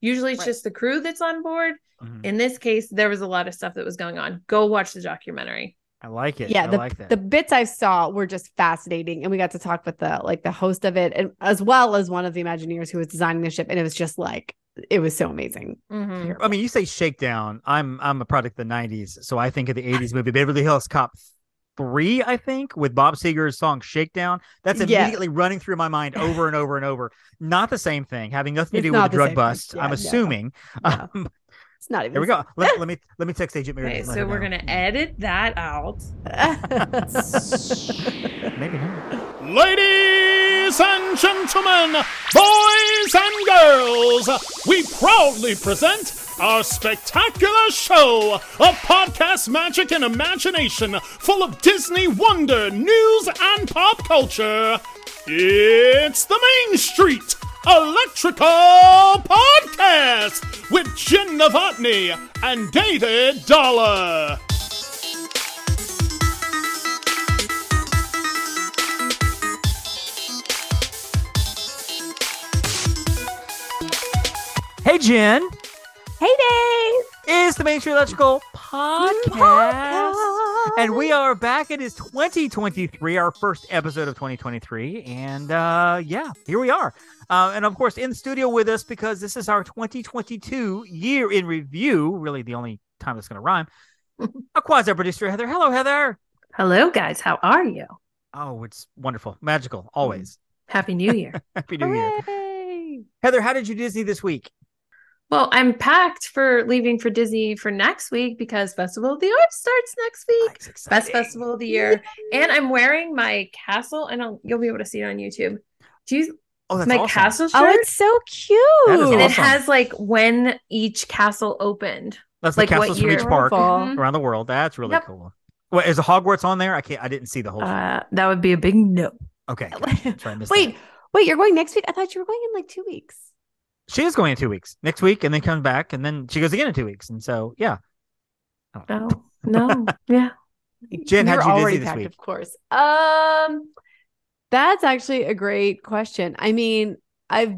Usually it's Right. just the crew that's on board. Mhm. In this case, there was a lot of stuff that was going on. Go watch the documentary. I like it. yeah I the, like that. the bits i saw were just fascinating and we got to talk with the like the host of it and as well as one of the imagineers who was designing the ship and it was just like it was so amazing Mhm. I mean, you say Shakedown. I'm I'm a product of the '90s, so I think of the '80s movie Beverly Hills Cop three. I think with Bob Seger's song Shakedown. That's Yeah. immediately running through my mind over and over and over. Not the same thing, having nothing to It's do with not a the drug bust. Yeah, I'm assuming. No. Um, it's not even there we go. Let, let me let me text Agent Mary. Okay, so we're gonna edit that out. maybe not. Ladies and gentlemen, boys and girls, we proudly present our spectacular show of podcast magic and imagination full of Disney wonder, news, and pop culture. It's the Main Street Electrical Podcast with Jen Novotny and David Dollar. Hey, Jen. Hey dave It's the Main Street Electrical Podcast. And we are back. It is 2023, our first episode of 2023. And uh, yeah, here we are. Uh, and of course, in studio with us because this is our 2022 year in review. Really, the only time that's going to rhyme. Our quasi producer, Heather. Hello, Heather. Hello, guys. How are you? Oh, it's wonderful, magical, always. Happy New Year. Happy New Year. Hooray. Heather, how did you Disney this week? Well, I'm packed for leaving for Disney for next week because Festival of the Arts starts next week. Best festival of the year. And I'm wearing my castle, and I'll, you'll be able to see it on YouTube. Do you Oh, that's my awesome. castle shirt? oh it's so cute That is and it has like when each castle opened. That's like, the what castles from each year? park Wonderful. around the world. That's really Yep. cool. What is the Hogwarts on there? I can't. I didn't see the whole. thing. Uh, that would be a big no. Okay. That's right, I missed wait that. wait you're going next week i thought you were going in like two weeks She is going in two weeks. Next week, and then comes back, and then she goes again in two weeks. And so, yeah. No, no, yeah. Jen, You're how'd you already Disney this packed, week? Of course. Um, that's actually a great question. I mean, I've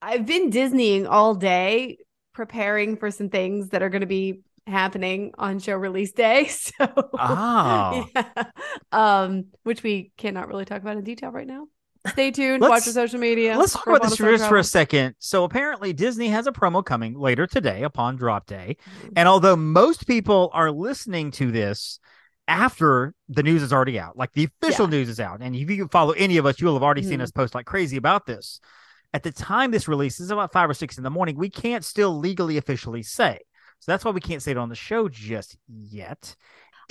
I've been Disneying all day, preparing for some things that are going to be happening on show release day. So, Oh. yeah. um, which we cannot really talk about in detail right now. Stay tuned. watch the social media. Let's talk about this just for a second. So apparently, Disney has a promo coming later today upon drop day. Mm-hmm. And although most people are listening to this after the news is already out, like the official news is out, and if you follow any of us, you will have already seen Mhm. us post like crazy about this. At the time this releases, about five or six in the morning, we can't still legally officially say. So that's why we can't say it on the show just yet.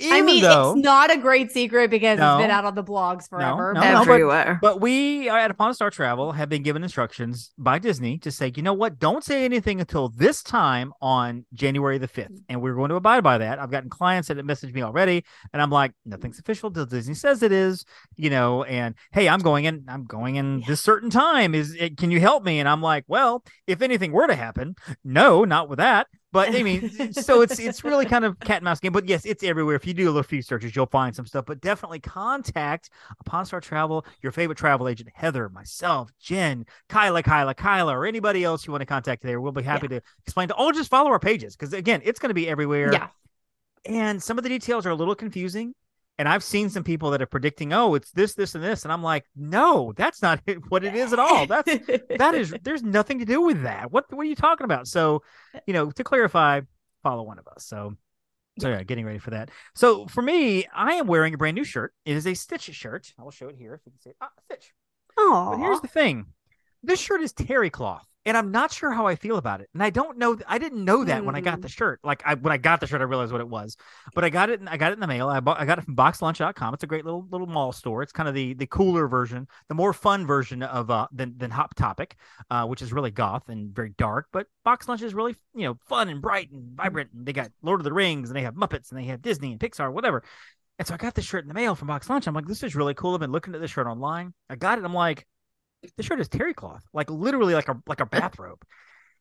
I mean, though, it's not a great secret because No. it's been out on the blogs forever. no, but- no, but- Everywhere. But we at Upon a Star Travel have been given instructions by Disney to say, you know what, don't say anything until this time on January the 5th. And we're going to abide by that. I've gotten clients that have messaged me already, and I'm like, nothing's official till Disney says it is, you know, and hey, I'm going in, I'm going in this certain time. Is it, can you help me? And I'm like, well, if anything were to happen, no, not with that. But I mean, so it's it's really kind of cat and mouse game. But yes, it's everywhere. If you do a little few searches, you'll find some stuff. But definitely contact Upon Star Travel, your favorite travel agent, Heather, myself, Jen, Kyla, Kyla, Kyla, or anybody else you want to contact there. We'll be happy to explain to all. Just follow our pages because again, it's going to be everywhere. yeah. And some of the details are a little confusing. And I've seen some people that are predicting, oh, it's this, this, and this, and I'm like, no, that's not what it is at all. That's that is there's nothing to do with that. What what are you talking about? So, you know, to clarify, follow one of us. So so yeah, getting ready for that. So for me, I am wearing a brand new shirt. It is a Stitch shirt. I will show it here if you can see it. Ah, Stitch. But here's Oh, the thing. This shirt is terry cloth, and I'm not sure how I feel about it. And I don't know. I didn't know that when I got Mm. the shirt. Like I when I got the shirt, I realized what it was. But I got it. I got it in the mail. I bought. I got it from BoxLunch.com. It's a great little little mall store. It's kind of the the cooler version, the more fun version of uh than than Hot Topic, uh, which is really goth and very dark. But Box Lunch is really you know fun and bright and vibrant. And they got Lord of the Rings and they have Muppets and they have Disney and Pixar, whatever. And so I got this shirt in the mail from Box Lunch. I'm like, this is really cool. I've been looking at this shirt online. I got it. I'm like, this shirt is terry cloth, like literally like a like a bathrobe.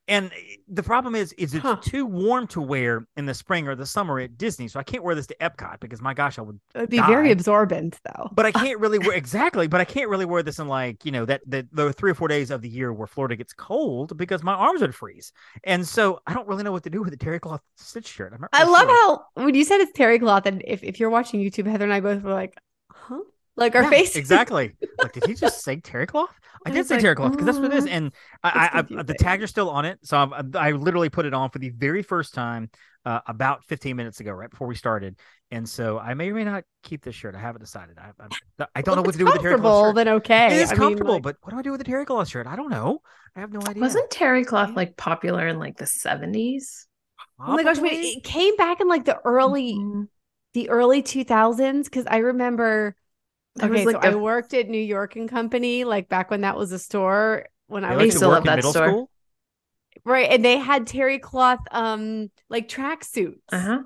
And eh, the problem is, is it's Huh. too warm to wear in the spring or the summer at Disney. So I can't wear this to Epcot because my gosh, I would. It would be very absorbent, though. But I can't really wear exactly. But I can't really wear this in like you know that the, the three or four days of the year where Florida gets cold because my arms would freeze. And so I don't really know what to do with a terry cloth stitch shirt. I'm not I love sure. how when you said it's terry cloth, and if, if you're watching YouTube, Heather and I both were like, huh? Like our Yeah, face. exactly. Like, did he just say terry cloth? I I did say like, terry cloth because that's what it is. "Mm, And I, I, I the tags are still on it, so I've, I literally put it on for the very first time uh, about 15 minutes ago, right before we started. And so I may or may not keep this shirt. I haven't decided. I, I, I don't Well, know what to do with the terry cloth shirt. Then okay. It is I mean, comfortable, like- but what do I do with the terry cloth shirt? I don't know. I have no idea. Wasn't terry cloth like popular in like the 70s? oh my gosh, wait, it came back in like the early Mhm. the early 2000s because I remember. There was, Okay, like, so I a- worked at New York and Company, like back when that was a store. When I They was let used you to work love that store. school. right, and they had terry cloth, um, like tracksuits. Uh-huh.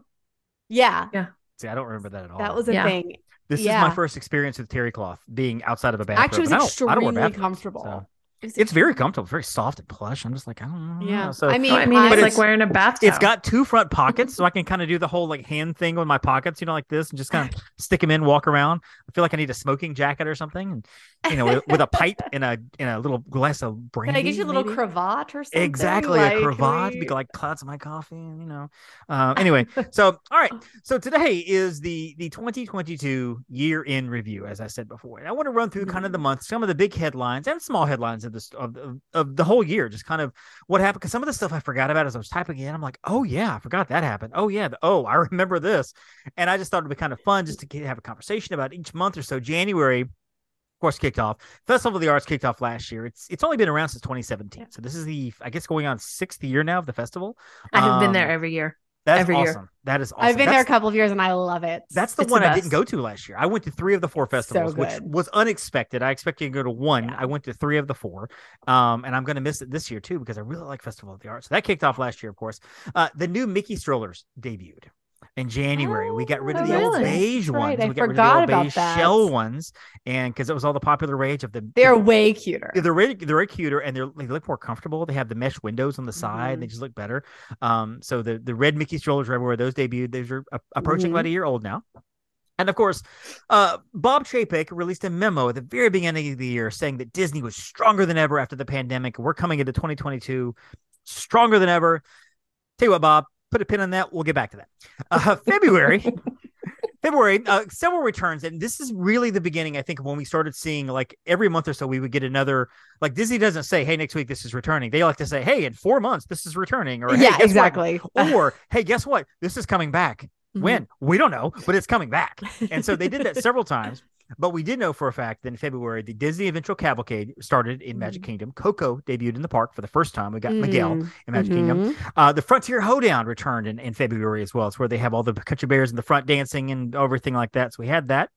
Yeah, Yeah. See, I don't remember that at all. that was a Yeah. thing. this is my first experience with terry cloth being outside of a bathrobe. Actually, it was and I don't- I don't extremely comfortable. so- It was It's very comfortable, very soft and plush. I'm just like, I don't know. Yeah, So I mean, I mean, I- it's like wearing a bathtowel. It's got two front pockets, so I can kind of do the whole like hand thing with my pockets, you know, like this, and just kind of stick them in, walk around. I feel like I need a smoking jacket or something, and you know, with, with a pipe and a in a little glass of brandy. Can I get you a little maybe? cravat or something? Exactly, Like, a cravat, we- be like clouds of my coffee, and you know. Uh, anyway, so all right, so today is the the 2022 year in review, as I said before, and I want to run through kind of the month, some of the big headlines and small headlines of this of, of, of the whole year, just kind of what happened. Because some of the stuff I forgot about as I was typing in, I'm like, oh yeah, I forgot that happened. Oh yeah, the- oh I remember this, and I just thought it'd be kind of fun just to have a conversation about each month or so. January of course, kicked off. Festival of the Arts kicked off last year. It's it's only been around since 2017, so this is the I guess going on sixth year now of the festival. I have been there Um, every year. That's every year. awesome. That is awesome. I've been there a couple of years and I love it. That's the It's one the I didn't go to last year. I went to three of the four festivals, which was unexpected. I expected to go to one. Yeah. I went to three of the four, um, and I'm going to miss it this year too because I really like Festival of the Arts. So that kicked off last year, of course. Uh, the new Mickey strollers debuted in January. we got rid of Oh, the old beige right. ones. I we got rid forgot of the old about beige that. shell ones, and because it was all the popular rage of the They're way cuter. they're way, they're way cuter and they're they look more comfortable. They have the mesh windows on the side. Mhm. They just look better. Um, so the the red Mickey strollers are everywhere. Those debuted. Those are approaching about a year old now. And of course, uh, Bob Chapek released a memo at the very beginning of the year saying that Disney was stronger than ever after the pandemic. We're coming into 2022 stronger than ever. Tell you what, Bob, put a pin on that. We'll get back to that. Uh, February. February, uh, several returns, and this is really the beginning. I think when we started seeing like every month or so, we would get another. Like Disney doesn't say, "Hey, next week this is returning." They like to say, "Hey, in four months this is returning," or "Hey, yeah, what? exactly. or "Hey, guess what? This is coming back." Mhm. When we don't know, but it's coming back. And so they did that several times. But we did know for a fact that in February, the Disney Eventual Cavalcade started in Magic Kingdom. Coco debuted in the park for the first time. We got Miguel Mm, in Magic Kingdom. mhm. Uh, the Frontier Hoedown returned in, in February as well. It's where they have all the country bears in the front dancing and everything like that. So we had that.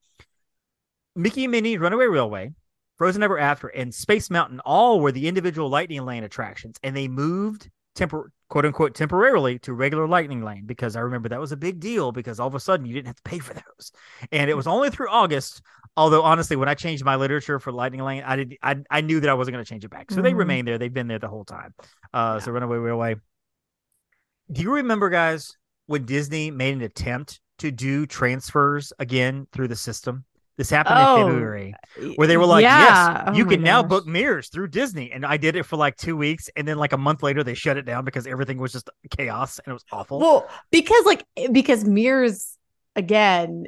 Mickey and Minnie Runaway Railway, Frozen Ever After, and Space Mountain all were the individual Lightning Lane attractions, and they moved tempor quote unquote temporarily to regular Lightning Lane because I remember that was a big deal because all of a sudden you didn't have to pay for those, and it was only through August. Although honestly, when I changed my literature for Lightning Lane, I did I, I knew that I wasn't going to change it back, so they Mhm. remain there. They've been there the whole time. Uh, Yeah. So Runaway Railway. Do you remember, guys, when Disney made an attempt to do transfers again through the system? This happened Oh, in February, where they were like, yeah. "Yes, Oh you can now gosh. book Mears through Disney." And I did it for like two weeks, and then like a month later, they shut it down because everything was just chaos and it was awful. Well, because like because Mears again,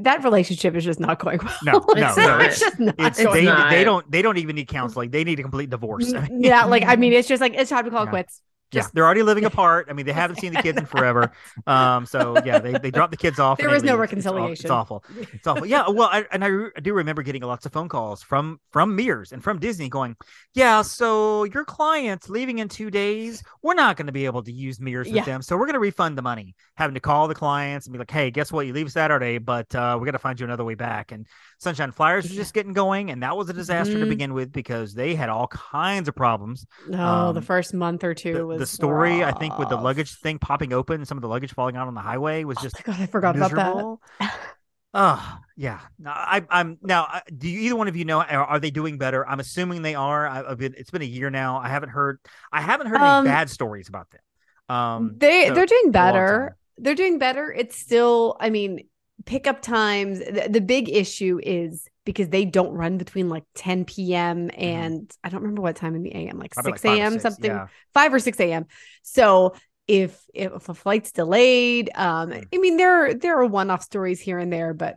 that relationship is just not going well. No, no, It's no. it's just not. It's, it's they not. they don't they don't even need counseling. They need a complete divorce. Yeah, like I mean, it's just like it's time to call it Yeah. quits. Yeah, they're already living apart. I mean, they haven't seen the kids in forever. Um, so yeah, they, they drop the kids off. There was no leave. It's It's, reconciliation. awful. It's awful. Yeah. Well, I, and I, re- I do remember getting lots of phone calls from from Mears and from Disney going, yeah, so your client's leaving in two days. We're not going to be able to use Mears with Yeah. them, so we're going to refund the money. Having to call the clients and be like, hey, guess what? You leave Saturday, but uh, we got to find you another way back. And Sunshine Flyers was Yeah. just getting going, and that was a disaster to Mhm. begin with because they had all kinds of problems No, the Um, first month or two the, was the story I think with the luggage thing popping open and some of the luggage falling out on the highway was Oh just my god, I forgot about that. Oh yeah, no, I, I'm now. I- Do you, either one of you know? Are, are they doing better? I'm assuming they are. I, I've been, it's been a year now. I haven't heard. I haven't heard Um, any bad stories about them. Um, they so- they're doing for a long better. They're doing better. It's still, I mean, pickup times. The, the big issue is because they don't run between like 10 p.m. and I don't remember what time in the a.m. Like Mm-hmm. Probably 6 five or a.m. something yeah. five or 6 a.m. So if if a flight's delayed, um, Mm. I mean there there are one-off stories here and there, but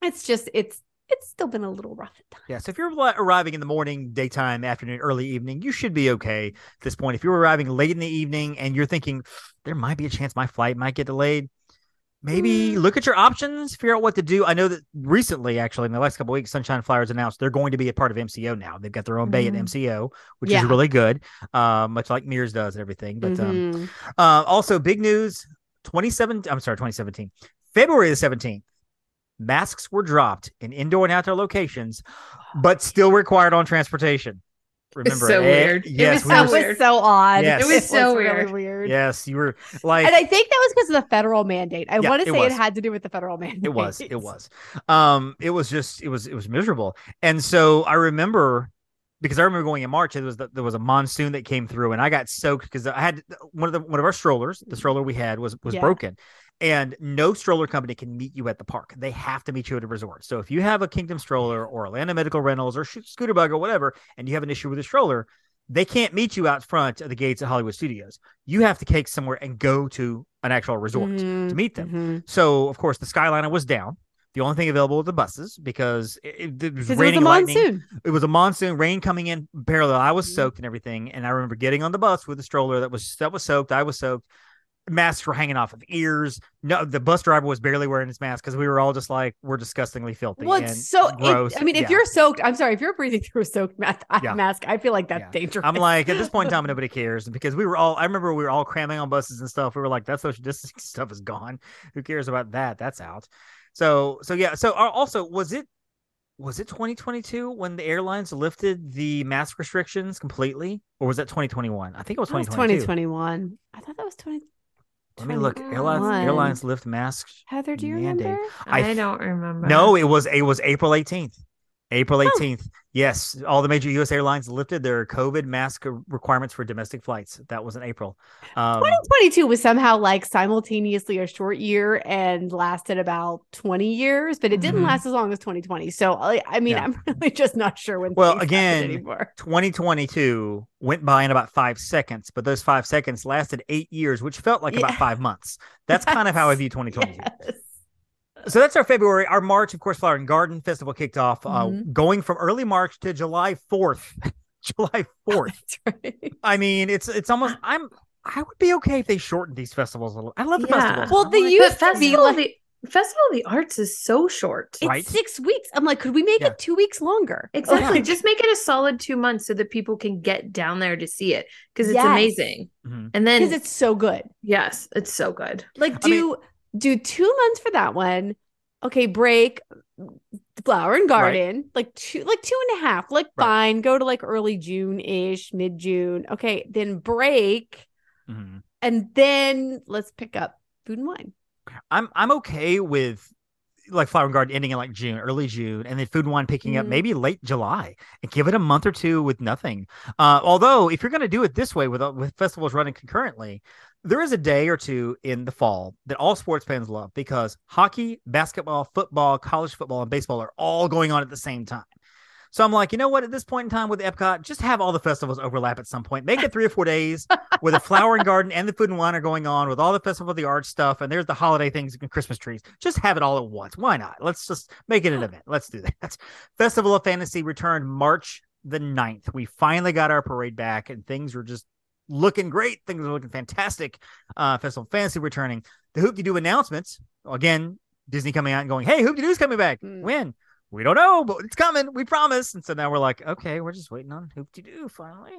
it's just it's it's still been a little rough at times. Yeah, so if you're arriving in the morning, daytime, afternoon, early evening, you should be okay at this point. If you're arriving late in the evening and you're thinking there might be a chance my flight might get delayed, maybe look at your options, figure out what to do. I know that recently, actually, in the last couple weeks, Sunshine Flyers announced they're going to be a part of MCO now. They've got their own bay at Mhm. MCO, which Yeah. is really good, uh, much like Mears does and everything. But um, Mhm. uh, also, big news 27, I'm sorry, 2017, February the 17th, masks were dropped in indoor and outdoor locations, but still required on transportation. Remember, so weird. It Yes, was we so that were- was so odd. Yes. It was so really weird. weird. Yes, you were like, and I think that was because of the federal mandate. I Yeah, want to say was. it had to do with the federal mandate. it was, it was. Um, it was just, it was, it was miserable. And so I remember because I remember going in March, it was the, there was a monsoon that came through, and I got soaked because I had one of the one of our strollers, the stroller we had was was Yeah. broken, and no stroller company can meet you at the park. They have to meet you at a resort. So if you have a Kingdom stroller or Atlanta Medical Rentals or Scooter Bug or whatever, and you have an issue with a stroller, they can't meet you out front of the gates at Hollywood Studios. You have to take somewhere and go to an actual resort Mm-hmm. to meet them. So of course the Skyliner was down. The only thing available were the buses because it, it, was Because it was raining a lightning monsoon. it was a monsoon rain coming in parallel i was Mhm. soaked and everything and i remember getting on the bus with a stroller that was that was soaked i was soaked masks were hanging off of ears no the bus driver was barely wearing his mask because we were all just like we're disgustingly filthy Well, it's so. it- gross I mean, if Yeah. you're soaked, I'm sorry. If you're breathing through a soaked ma- Yeah. mask, I feel like that's Yeah. dangerous. I'm like, at this point in time, nobody cares because we were all. I remember we were all cramming on buses and stuff. We were like, that social distancing stuff is gone. Who cares about that? That's out. So, so yeah. So, uh, also, was it was it 2022 when the airlines lifted the mask restrictions completely, or was that 2021? I think it was was 2022. 2021. I thought that was 20. Let me look. Airlines airlines lift masks. Heather, do you Mandate. remember? I I, don't remember. No, it was it was April 18th. April 18th. Yes, all the major U.S. airlines lifted their COVID mask requirements for domestic flights. That was in April. Um, 2022 was somehow like simultaneously a short year and lasted about 20 years, but it didn't Mhm. last as long as 2020. So I, I mean, Yeah. I'm really just not sure when. Well, again, anymore. 2022 went by in about five seconds, but those five seconds lasted eight years, which felt like about five months. That's kind of how I view 2022. Yes. So that's our February. Our March, of course, Flower and Garden Festival kicked off, uh, Mhm. going from early March to July 4th. July 4th. Right. I mean, it's it's almost. I'm. I would be okay if they shortened these festivals a little. I love the Yeah. festivals. Well, I'm they like, used to be Festival like of the Festival of the Arts is so short. it's Right. six weeks. I'm like, could we make Yeah. it two weeks longer? Exactly. Like, Just make it a solid two months so that people can get down there to see it because it's Yes. amazing. Mhm. And then because it's so good. yes, it's so good. Like I mean- do two months for that one. Okay, break flower and garden like two like two and a half like Right. fine go to like early june ish mid june okay then break Mhm. and then let's pick up food and wine I'm I'm okay with like Flower and Garden ending in like June, early June, and then Food and Wine picking up Mhm. maybe late July, and give it a month or two with nothing. Uh, although if you're going to do it this way with uh, with festivals running concurrently, there is a day or two in the fall that all sports fans love because hockey, basketball, football, college football, and baseball are all going on at the same time. So I'm like, you know what? At this point in time with Epcot, just have all the festivals overlap at some point. Make it three or four days where the flower and garden and the food and wine are going on with all the festival of the arts stuff, and there's the holiday things and Christmas trees. Just have it all at once. Why not? Let's just make it an event. Let's do that. Festival of Fantasy returned March the 9th. We finally got our parade back, and things were just looking great. Things are looking fantastic. Uh, Festival of Fantasy returning. The Hoop De Doo announcements again. Disney coming out and going, "Hey, Hoop De Doo's coming back. Mm. When? We don't know, but it's coming. We promise." And so now we're like, "Okay, we're just waiting on Hoop De Doo finally."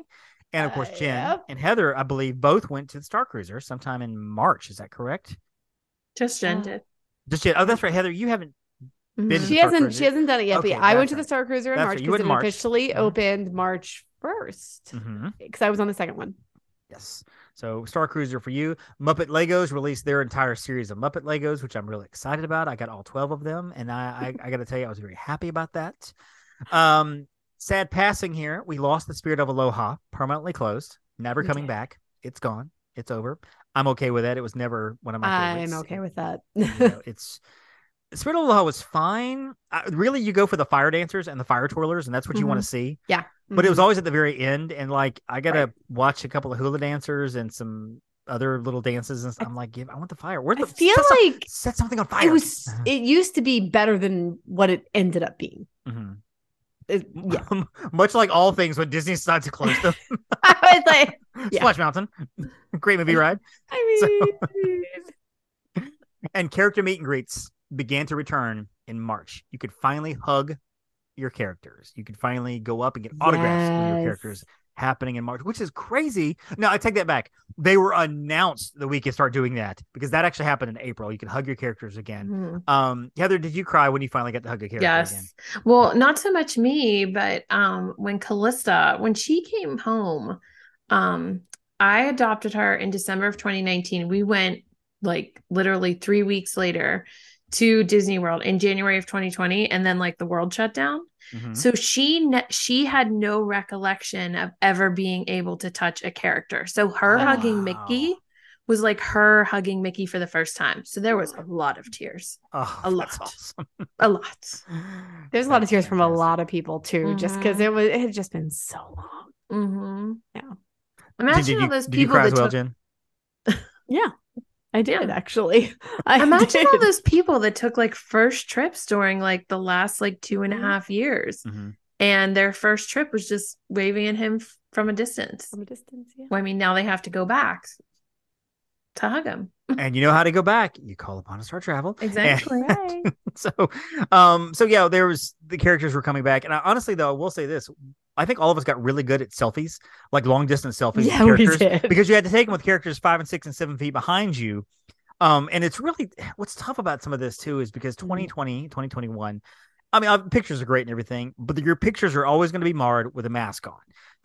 And of course, Uh, Jen yep. and Heather, I believe, both went to the Star Cruiser sometime in March. Is that correct? Just Jen Uh, did. Just yet. Oh, that's right, Heather. You haven't. Mhm. Been she hasn't Cruiser. she hasn't done it yet Okay, but yeah, i went that's to the star cruiser in That's march because went it in March. officially opened march 1st Mhm. because i was on the second one Yes. So Star Cruiser for you. Muppet Legos released their entire series of Muppet Legos, which I'm really excited about. I got all 12 of them, and I I, I got to tell you, I was very happy about that. Um, sad passing here. We lost the Spirit of Aloha, permanently closed, never We coming did. back. It's gone. It's over. I'm okay with that. It was never one of my favorites. I'm okay with that. you know, it's Spirit of Aloha was fine. I, really, you go for the fire dancers and the fire twirlers, and that's what you want to mm-hmm. see. yeah. But it was mm-hmm. always at the very end, and like I gotta watch a couple of hula dancers and some other little dances, and I'm like, give, I want the fire. Where I feel set, some- like set something on fire? it was uh-huh. it used to be better than what it ended up being. Mhm. It- yeah. much like all things when Disney decides to close them. I was like, Yeah. Splash Mountain, great movie ride, I mean, and character meet and greets began to return in March. You could finally hug your characters. You could finally go up and get autographs with your characters happening in March, which is crazy. No, I take that back. They were announced the week you start doing that because that actually happened in April. You could hug your characters again. Mhm. Um, Heather, did you cry when you finally got to hug a character again? Yes. Well, not so much me, but um when Callista, when she came home, um, I adopted her in December of 2019. We went like literally three weeks later to Disney World in January of 2020, and then like the world shut down. Mhm. So she ne- she had no recollection of ever being able to touch a character. So her Oh, hugging wow. Mickey was like her hugging Mickey for the first time. So there was a lot of tears. Oh, a lot. awesome. A lot. there's a lot of tears from a lot of people too, just because Mhm. it was it had just been so long. Mm-hmm. Yeah. Imagine did all you, those did you people cry that as well, took. Jen? I did Yeah. actually. I Imagine all those people that took like first trips during like the last like two and a half and a Mhm. years, Mhm. and their first trip was just waving at him f- from a distance. from a distance. Yeah. Well, I mean, now they have to go back to hug him. And you know how to go back. You call upon a star travel. Exactly. Right. so um so yeah there was the characters were coming back and I, honestly though i will say this i think all of us got really good at selfies like long distance selfies Yeah, we did. because you had to take them with characters five and six and seven feet behind you um and it's really what's tough about some of this too is because Mm-hmm. 2020 2021 i mean uh, pictures are great and everything but your pictures are always going to be marred with a mask on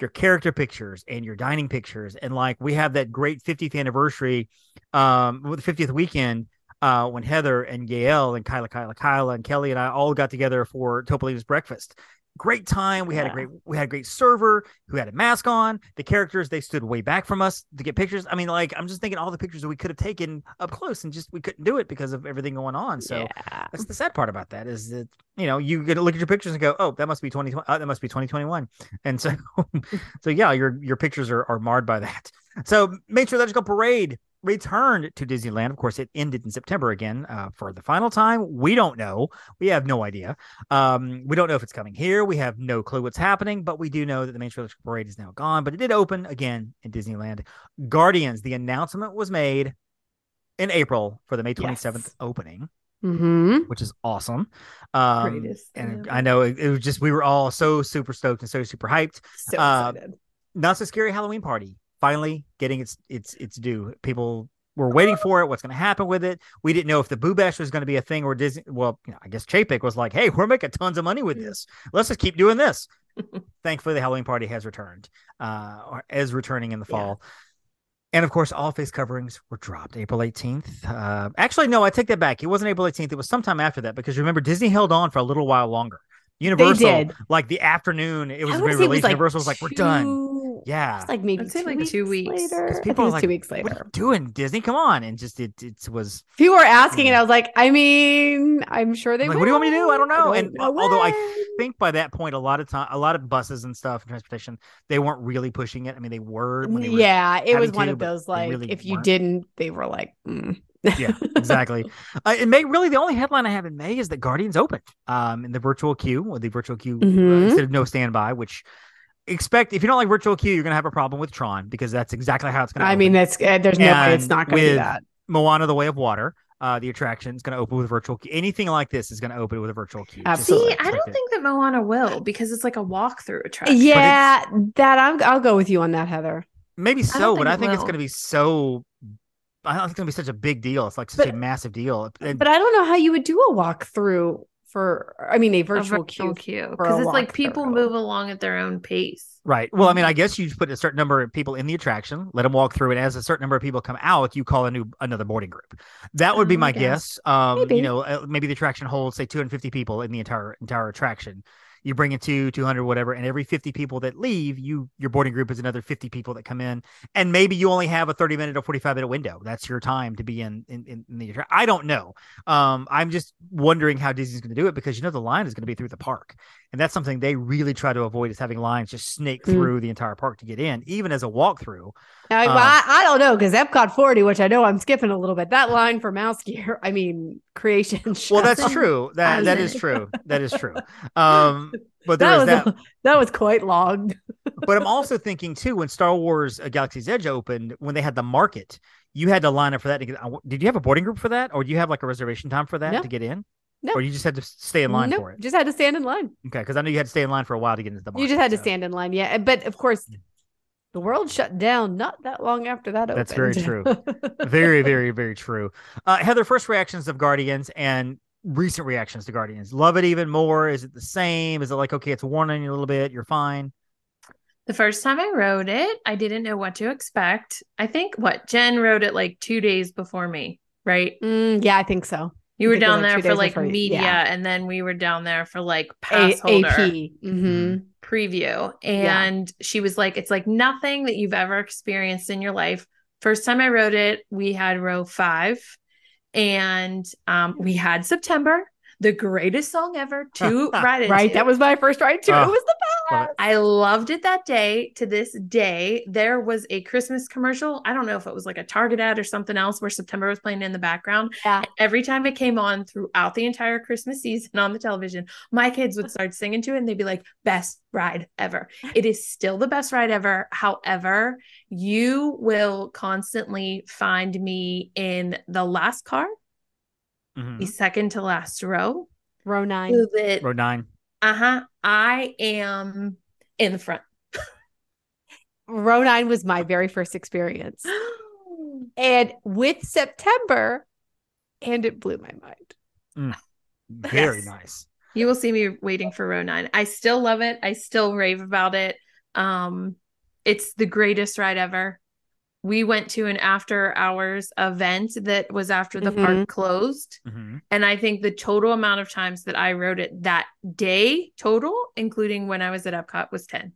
your character pictures and your dining pictures and like we have that great 50th anniversary um with the 50th weekend uh, when Heather and Gail and Kyla, Kyla, Kyla, and Kelly and I all got together for Topolino's breakfast. Great time. We had a great we had a great server who had a mask on. The characters they stood way back from us to get pictures. I mean, like I'm just thinking all the pictures that we could have taken up close and just we couldn't do it because of everything going on. So yeah. that's the sad part about that is that you know you get to look at your pictures and go, oh, that must be 2020. Uh, that must be 2021. And so, so yeah, your your pictures are, are marred by that. So, Main Street Electrical Parade returned to Disneyland. Of course, it ended in September again uh, for the final time. We don't know. We have no idea. Um, we don't know if it's coming here. We have no clue what's happening, but we do know that the Main Street Electrical Parade is now gone. But it did open again in Disneyland. Guardians. The announcement was made in April for the May 27th Yes. opening Mm-hmm. which is awesome. Um, Greatest and. I know it, it was just we were all so super stoked and so super hyped. So Uh. Not so scary Halloween party finally getting its its its due. People were waiting for it. What's going to happen with it? We didn't know if the Boo Bash was going to be a thing or Disney. Well, you know, I guess Chapek was like, "Hey, we're making tons of money with this. Let's just keep doing this." Thankfully, the Halloween party has returned, uh, or is returning in the Yeah. fall. And of course, all face coverings were dropped April 18th. Uh, actually, no, I take that back. It wasn't April 18th. It was sometime after that because remember, Disney held on for a little while longer. Universal, did. like the afternoon it was I being wanna say released, Universal was like, we're done. Yeah. It's like maybe I'd say two like weeks two weeks. later. 'Cause I people think are like, two weeks What are you doing, Disney? Come on. And just it, it was People were asking, Yeah. and I was like, I mean, I'm sure they. I'm like, what do you want me to do? I don't know. will. And know although I think by that point, a lot of time, a lot of buses and stuff and transportation, they weren't really pushing it. I mean, they were. When they were yeah, it was one to, of those like, really if you weren't. didn't, they were like, mm. Yeah, exactly. Uh, in May, really, the only headline I have in May is that Guardians opened um, in the virtual queue or the virtual queue uh, Mhm. instead of no standby, which expect if you don't like virtual queue, you're going to have a problem with Tron because that's exactly how it's going to I mean, that's uh, there's no way it's not going to be that. Moana, the Way of Water. Uh, the attraction is going to open with virtual queue. Anything like this is going to open with a virtual queue. Absolutely. See, I don't think that Moana will because it's like a walkthrough attraction. Yeah, that I'm, I'll go with you on that, Heather. Maybe so, but think I think it's going to be so. I don't think it's going to be such a big deal. It's like such But- a massive deal. And- But I don't know how you would do a walkthrough for I mean a A virtual virtual queue. queue because it's like people move along at their own pace. Right. Well, I mean, I guess you just put a certain number of people in the attraction, let them walk through, and as a certain number of people come out, you call a new another boarding group. That would be Oh, my I guess. Um, Maybe. you know, uh, maybe the attraction holds say 250 people in the entire entire attraction. You bring in two, 200, whatever, and every 50 people that leave, you your boarding group is another 50 people that come in, and maybe you only have a 30 minute or 45 minute window. That's your time to be in in, in, the. I don't know. Um, I'm just wondering how Disney's going to do it because you know the line is going to be through the park, and that's something they really try to avoid is having lines just snake Mm. through the entire park to get in, even as a walkthrough. I, Um, I, I don't know because Epcot 40, which I know I'm skipping a little bit. That line for Mouse Gear, I mean, creation. Well, that's true. That that is true. That is true. Um, but there that was that. that was quite long. but I'm also thinking too when Star Wars uh, Galaxy's Edge opened, when they had the market, you had to line up for that. To get, uh, did you have a boarding group for that, or do you have like a reservation time for that No. to get in? No. Or you just had to stay in line for it? just had to stand in line. Okay, because I know you had to stay in line for a while to get into the market. You just had to stand in line, yeah. But of course, the world shut down not that long after that. That's very true. Very, very, very true. Uh, Heather, first reactions of Guardians and recent reactions to Guardians. Love it even more? Is it the same? Is it like okay, it's worn on you a little bit? You're fine. The first time I wrote it, I didn't know what to expect. I think what Jen wrote it like two days before me, right? Mm, yeah, I think so. You were think it was down like there for like media, yeah. and then we were down there for like A- pass holder AP. hmm preview. Yeah. And she was like, "It's like nothing that you've ever experienced in your life." First time I wrote it, we had row five, and um, we had September, the greatest song ever to write into. Right. That was my first ride too. Oh, it was the love I loved it that day. To this day, there was a Christmas commercial. I don't know if it was like a Target ad or something else where September was playing in the background. Yeah. Every time it came on throughout the entire Christmas season on the television, my kids would start singing to it and they'd be like, best ride ever. It is still the best ride ever. However, you will constantly find me in the last car, Mhm. the second to last row. Row nine. So that Row nine. Uh-huh. I am in the front. Row nine was my very first experience. And with September, and it blew my mind. Very Yes. nice. You will see me waiting for row nine. I still love it. I still rave about it. Um, it's the greatest ride ever. We went to an after hours event that was after the Mhm. park closed. Mhm. And I think the total amount of times that I rode it that day, total, including when I was at Epcot, was 10.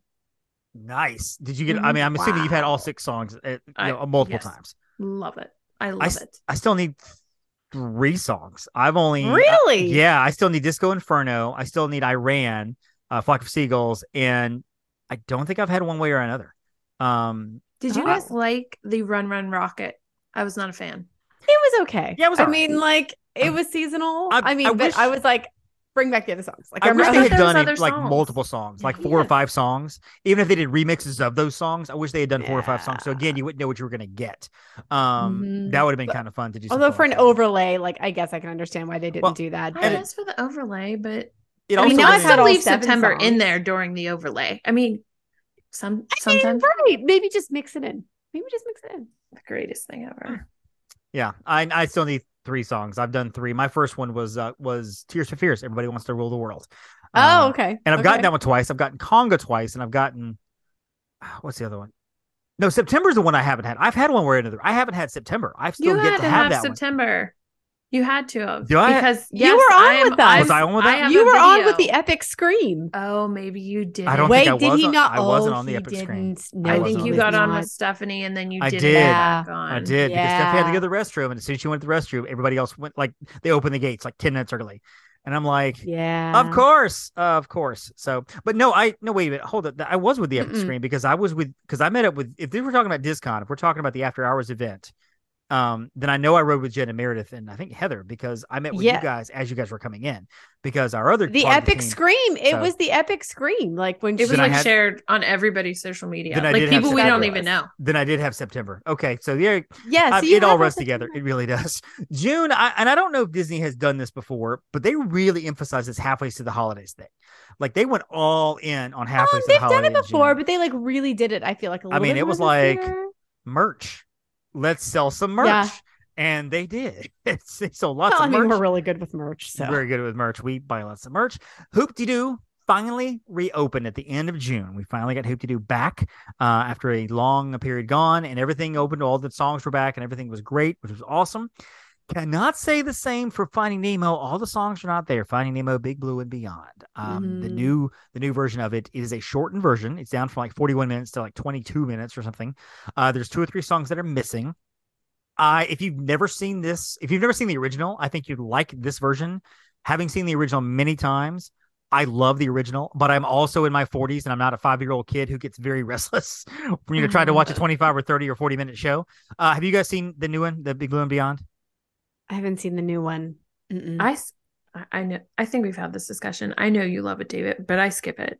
Nice. Did you get? I Mhm. mean, I'm assuming you've had all six songs uh, you I- know, multiple yes. times. Love it. I love s- it. I still need three songs. I've only I- Really? yeah, I still need Disco Inferno. I still need I Ran, uh, Flock of Seagulls, and I don't think I've had one way or another. Um, Did you Oh. guys like the Run Run Rocket? I was not a fan. It was okay. Yeah, it was I all right. mean, like it Um, was seasonal. I- I, mean, I but wish- I was like, bring back the other songs. Like I wish remember- they had done it, like multiple songs, like four or five songs. Even if they did remixes of those songs, I wish they had done four or five songs. So again, you wouldn't know what you were going to get. Um, Mhm. that would have been But- kind of fun to do. Although for an overlay, like I guess I can understand why they didn't Well, do that. I But guess for the overlay, but it I also mean, now now I've did- had all leave seven September in there during the overlay. I mean, some I mean, sometimes right? Maybe just mix it in. Maybe just mix it in. the greatest thing ever. Yeah, I I still need three songs. I've done three. My first one was uh, was Tears for Fears. Everybody wants to rule the world. Oh, Um, okay. And I've Okay. gotten that one twice. I've gotten Conga twice, and I've gotten what's the other one? No, September's the one I haven't had. I've had one where another. I haven't had September. I've still You get had to to have, have that September. You had to have Do I? because You were on I am- with us. Was I on with that? have You a were on with the epic scream. Oh, maybe you did. I don't Wait, think I did was he on- not? I wasn't Oh, on the epic screen. didn't. I No, I wasn't think you got on not. with Stephanie, and then you I did. did. it back on. I did because Stephanie had to go to the restroom, and as soon as she went to the restroom, everybody else went like they opened the gates like ten minutes early, and I'm like, Yeah. Of course, uh, of course. So, but no, I no wait a minute, hold it. I was with the Epic Mm-mm. Screen because I was with because I met up with if we were talking about Discon, if we're talking about the after hours event, um, then I know I rode with Jen and Meredith and I think Heather because I met with Yeah. you guys as you guys were coming in because our other The epic team- scream. It So- was the epic scream. Like when It was like had- shared on everybody's social media, like people we don't even know. Then I did have September. Okay, so yeah, yeah, so it all runs together. It really does. June, I, and I don't know if Disney has done this before, but they really emphasize this halfway to the holidays thing. Like they went all in on halfway Um, to the they've done it before, but they like really did it. I feel like a I little I mean, bit it was like- merch. Let's sell some merch. Yeah. and they did. It's, they sold lots Well, I of mean, merch. we're really good with merch. So Very good with merch. We buy lots of merch. Hoop de Doo finally reopened at the end of June. We finally got Hoop Doo back uh, after a long period gone, and everything opened. All the songs were back, and everything was great, which was awesome. Cannot say the same for Finding Nemo. All the songs are not there. Finding Nemo, Big Blue, and Beyond. Um, The Mhm. new the new version of it is a shortened version. It's down from like 41 minutes to like 22 minutes or something. Uh, there's two or three songs that are missing. I if you've never seen this, if you've never seen the original, I think you'd like this version. Having seen the original many times, I love the original, but I'm also in my 40s and I'm not a five year old kid who gets very restless when you're trying to watch a 25 or 30 or 40 minute show. Uh, have you guys seen the new one, the Big Blue and Beyond? I haven't seen the new one. Mm-mm. I, s- I- I know. I think we've had this discussion. I know you love it, David, but I skip it.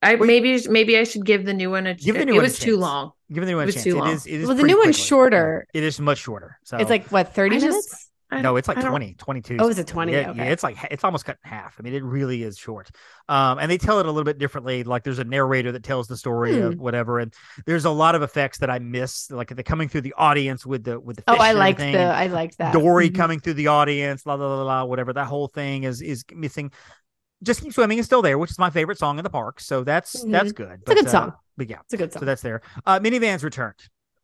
I Wait. maybe maybe I should give the new one a. Give the new it one a was too long. Give the new one a It was chance. too long. is. It is. Well, the new one's quickly. shorter. It is much shorter. So It's like what thirty I minutes? I no, it's like I 20, 22. Oh, is it 20? Yeah, yeah, it's like it's almost cut in half. I mean, it really is short. Um, and they tell it a little bit differently. Like there's a narrator that tells the story of Hmm. whatever, and there's a lot of effects that I miss, like the coming through the audience with the with the. Oh, I like the. I like that. Dory Mhm. coming through the audience, la la la la, whatever. That whole thing is is missing. Just keep swimming is still there, which is my favorite song in the park. So that's that's good. Mm-hmm. a good uh, song. but yeah, It's a good so song. that's there. Uh, minivans returned.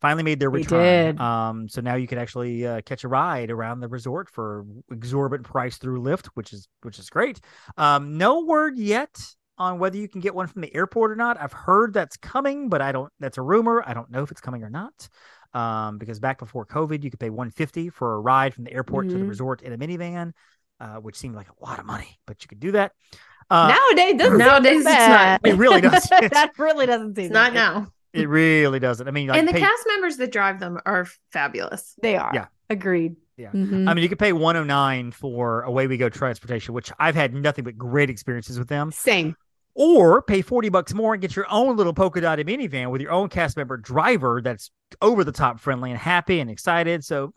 Finally made their They return. did. Um, so now you can actually uh, catch a ride around the resort for exorbitant price through Lyft, which is which is great. Um, no word yet on whether you can get one from the airport or not. I've heard that's coming, but I don't. That's a rumor. I don't know if it's coming or not. Um, because back before COVID, you could pay 150 for a ride from the airport to the Mhm. resort in a minivan, uh, which seemed like a lot of money, but you could do that. Uh, Nowadays, it doesn't Nowadays, it's not. bad. It really doesn't. that really doesn't seem It's not now. It really doesn't. I mean, like and the pay- cast members that drive them are fabulous. They are. Yeah. Agreed. Yeah. Mhm. I mean, you could pay 109 for Away We Go transportation, which I've had nothing but great experiences with them, Same. or pay 40 bucks more and get your own little polka dotted minivan with your own cast member driver that's over the top friendly and happy and excited. So,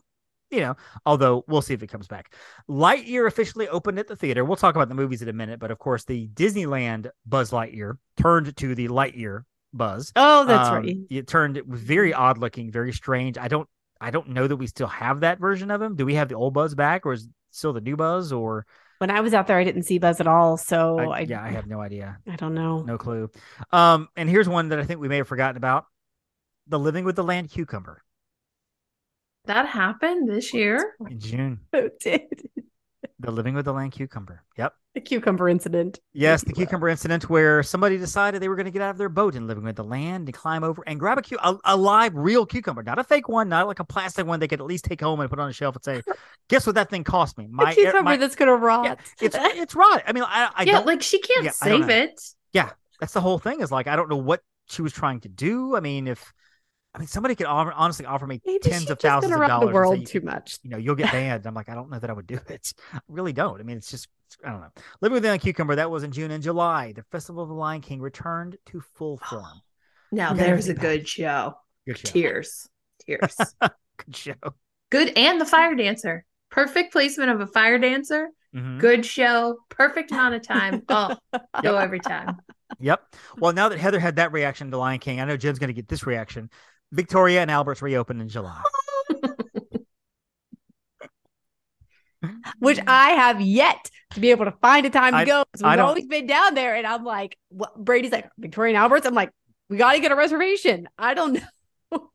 you know, although we'll see if it comes back. Lightyear officially opened at the theater. We'll talk about the movies in a minute, but of course, the Disneyland Buzz Lightyear turned to the Lightyear Buzz. Oh, that's Um, right. It turned it was very odd looking, very strange. I don't I don't know that we still have that version of him. Do we have the old Buzz back, or is it still the new Buzz? Or When I was out there, I didn't see Buzz at all. So I, Oh, I, yeah, I have no idea, I don't know. no clue. Um, and here's one that I think we may have forgotten about: the Living with the Land cucumber That happened this year. in June. Who did The Living with the Land cucumber. Yep. the cucumber incident? Yes, the cucumber incident where somebody decided they were going to get out of their boat and living with the land and climb over and grab a, cu- a, a live, real cucumber, not a fake one, not like a plastic one they could at least take home and put on a shelf and say, "Guess what that thing cost me?" A My, cucumber my that's gonna rot. yeah, it's it's right. I mean, I, I yeah, don't. like she can't yeah, save it. Yeah, that's the whole thing. Is like I don't know what she was trying to do. I mean, if I mean somebody could offer, honestly offer me Maybe tens of thousands of dollars the world too much. you know, you'll get banned. I'm like, I don't know that I would do it. I really don't. I mean, it's just I don't know. Living with the cucumber that was in June and July. The Festival of the Lion King returned to full form. Now there's a good show. Good show. Tears, tears. Good show. good and the fire dancer. Perfect placement of a fire dancer. Mhm. Good show. Perfect amount of time. Oh, go every time. Yep. Well, now that Heather had that reaction to Lion King, I know Jen's going to get this reaction. Victoria and Albert's reopened in July. Which I have yet to be able to find a time to I- go. So we've always been down there, and I'm like, what? Brady's like Victoria and Alberts. I'm like, we got to get a reservation. I don't know.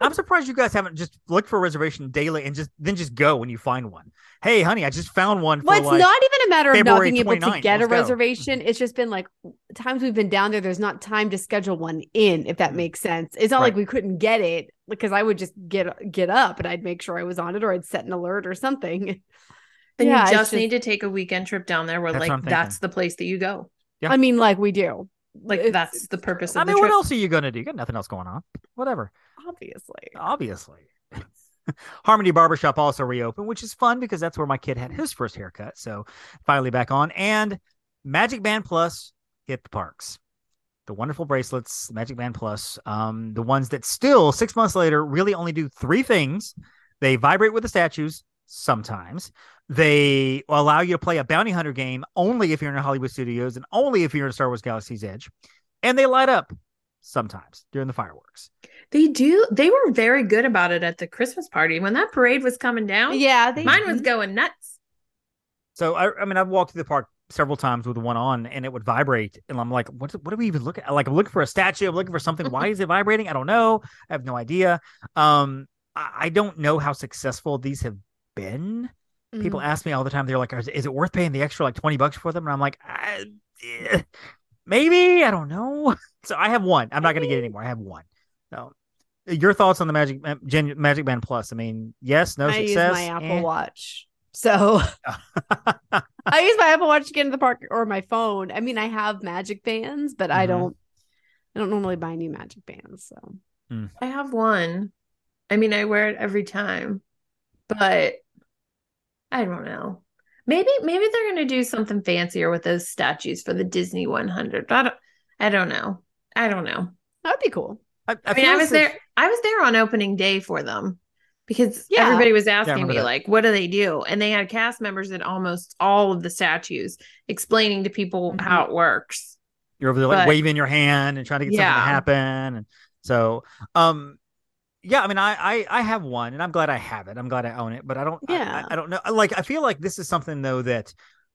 I'm surprised you guys haven't just looked for a reservation daily and just then just go when you find one. Hey, honey, I just found one for Well, it's like not even a matter of not February being able to get a Let's go. reservation. It's just been like times we've been down there. There's not time to schedule one in, if that Mhm. makes sense. It's not Right. like we couldn't get it because I would just get get up and I'd make sure I was on it, or I'd set an alert or something. And Yeah, you just, just- need to take a weekend trip down there where That's like that's the place that you go. Yeah. I mean, like we do. Like It's- that's the purpose of I mean, what else are you gonna do? You got nothing else going on. Whatever. Obviously. Obviously. Harmony Barbershop also reopened, which is fun because that's where my kid had his first haircut. So finally back on. And Magic Band Plus hit the parks. The wonderful bracelets, Magic Band Plus, um, the ones that still six months later really only do three things. They vibrate with the statues sometimes. They allow you to play a bounty hunter game only if you're in Hollywood Studios and only if you're in Star Wars Galaxy's Edge. And they light up sometimes during the fireworks. They do. They were very good about it at the Christmas party when that parade was coming down. Yeah, they, mine was going nuts. So I, I mean, I've walked through the park several times with the one on, and it would vibrate, and I'm like, what? What do we even looking? at? Like, I'm looking for a statue. I'm looking for something. Why is it vibrating? I don't know. I have no idea. Um, I, I don't know how successful these have been. People Mhm. ask me all the time. They're like, is, is it worth paying the extra like twenty bucks for them? And I'm like, I, eh, maybe. I don't know. So I have one. I'm not going to get any more. I have one. So. Your thoughts on the Magic Gen, Magic Band Plus? I mean, yes, no success. I use my Apple eh. Watch. So I use my Apple Watch to get into the park or my phone. I mean, I have magic bands, but I Mhm. don't I don't normally buy new magic bands. So I have one. I mean, I wear it every time, but I don't know. Maybe maybe they're gonna do something fancier with those statues for the Disney 100. I don't. I don't know. I don't know. that'd be cool. I, I I mean, I as was if- there. I was there on opening day for them because Yeah. everybody was asking remember me that. like, "What do they do?" And they had cast members at almost all of the statues explaining to people Mhm. how it works. You're over there like But- waving your hand and trying to get something to happen. And so, um, yeah, I mean, I, I I have one, and I'm glad I have it. I'm glad I own it, but I don't. Yeah. I, I don't know. Like, I feel like this is something though that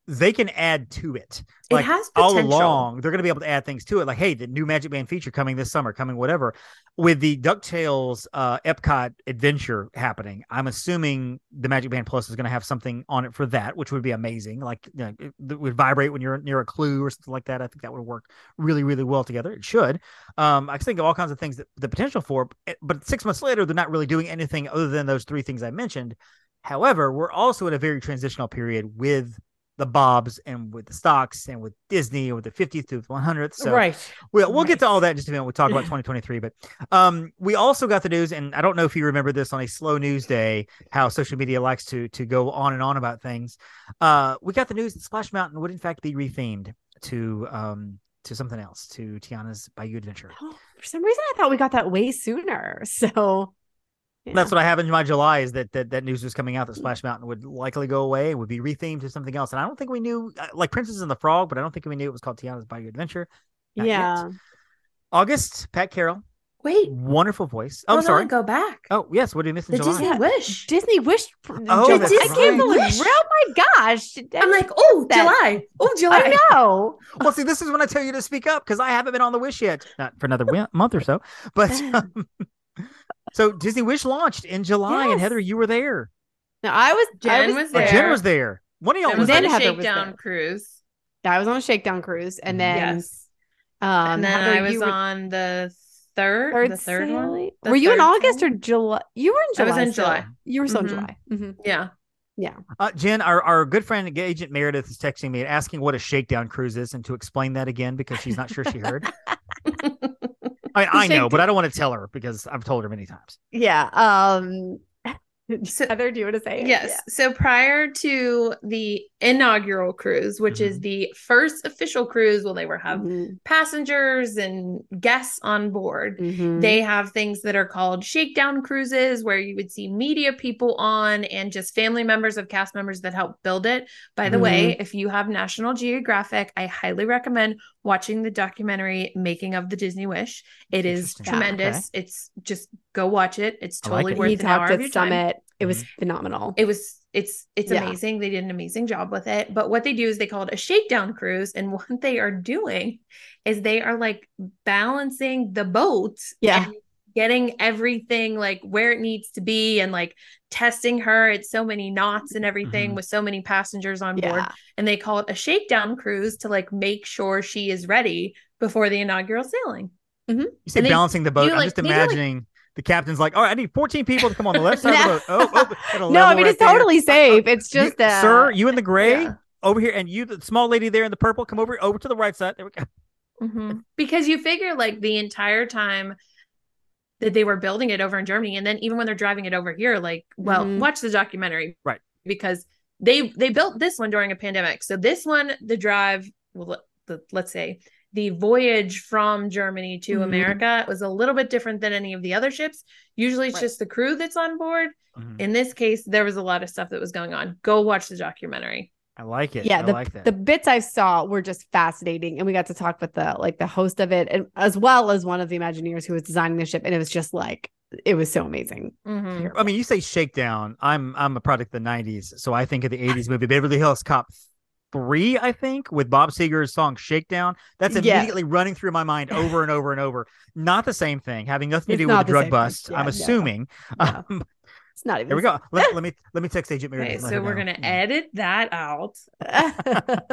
they can add to it. Like it has all along, they're going to be able to add things to it. Like, hey, the new Magic Band feature coming this summer, coming whatever. With the Ducktales uh, Epcot adventure happening, I'm assuming the Magic Band Plus is going to have something on it for that, which would be amazing. Like, you know, it, it would vibrate when you're near a clue or something like that. I think that would work really, really well together. It should. Um, I think of all kinds of things that the potential for, eh, but six months later, they're not really doing anything other than those three things I mentioned. However, we're also in a very transitional period with the Bobs and with the stocks and with Disney and with the 50th to the 100th. So right. we'll, we'll get to all that in just a minute. We'll talk about 2023, but um, we also got the news, and I don't know if you remember this on a slow news day, how social media likes to to go on and on about things. Uh, we got the news that Splash Mountain would in fact be rethemed to um to something else, to Tiana's Bayou Adventure. Oh, for some reason, I thought we got that way sooner. So yeah. That's what I have in my July is that, that that news was coming out that Splash Mountain would likely go away, would be rethemed to something else, and I don't think we knew uh, like Princess and the Frog, but I don't think we knew it was called Tiana's Bayou Adventure. Not yet. yeah. August, Pat Carroll, Wait. wonderful voice. Oh, hold sorry. on, go back. Oh yes, what did we miss in the July? Disney Yeah. Wish. Disney Wish. Oh, Disney- that's I can't believe. Wish. Oh my gosh! I'm like, oh, that. July. Oh, July. I know. well, see, this is when I tell you to speak up because I haven't been on the Wish yet, not for another month or so. But um, so Disney Wish launched in July, and Heather, you were there. No, I was. I Jen was Oh, there. Jen was there. One of y'all I was was Then on there. a Heather was shakedown cruise. I was on a shakedown cruise, and then yes. um, and then Heather, I was were on the third, third the third one. The Were you in third August or? July? You were in I was in still. July. You were still in Mhm. July. Mhm. Yeah. Yeah. Uh, Jen, our, our good friend Agent Meredith is texting me and asking what a shakedown cruise is, and to explain that again because she's not sure she heard. I mean, I know, but I don't want to tell her because I've told her many times. Yeah. Um. So- Heather, do you want to say it? Yes. So prior to the inaugural cruise, which is the first official cruise, well, they were Yeah. have Mhm. passengers and guests on board. Mhm. They have things that are called shakedown cruises where you would see media people on and just family members of cast members that help build it. By the way, if you have National Geographic, I highly recommend watching the documentary Making of the Disney Wish. It is Interesting. Yeah. tremendous. It's just go watch it. It's I like totally it. worth he an hour talked of at your time. Summit. It was phenomenal. It was it's it's Yeah. amazing. They did an amazing job with it. But what they do is they call it a shakedown cruise. And what they are doing is they are like balancing the boat Yeah. and getting everything like where it needs to be and like testing her at so many knots and everything Mhm. with so many passengers on board. And they call it a shakedown cruise to like make sure she is ready before the inaugural sailing. You say And they balancing the boat. I'm like- just they do, like- imagining the captain's like, all right, I need 14 people to come on the left side of the boat. Oh, oh No, I mean right it's there. totally safe. It's You- just uh, sir, you in the gray Yeah. over here, and you, the small lady there in the purple, come over over to the right side. There we go. Mhm. Because you figure like the entire time that they were building it over in Germany, and then even when they're driving it over here, like, well, Mhm. watch the documentary, Right. Because they they built this one during a pandemic, so this one, the drive, well, the let's say the voyage from Germany to Mhm. America was a little bit different than any of the other ships. Usually, it's Right. just the crew that's on board. Mhm. In this case, there was a lot of stuff that was going on. Go watch the documentary. I like it. yeah I the, like that. the bits i saw were just fascinating and we got to talk with the like the host of it and as well as one of the imagineers who was designing the ship and it was just like it was so amazing Mhm. I mean, you say Shakedown. I'm I'm a product of the '90s, so I think of the '80s movie Beverly Hills Cop three. I think with Bob Seger's song Shakedown. That's Yeah. immediately running through my mind over and over and over. Not the same thing, having nothing to It's do with not the the drug bust. Yeah, I'm assuming. No. Um, it's not even there we go. Let, let me let me text Agent Mary. Okay, so we're know. gonna edit that out.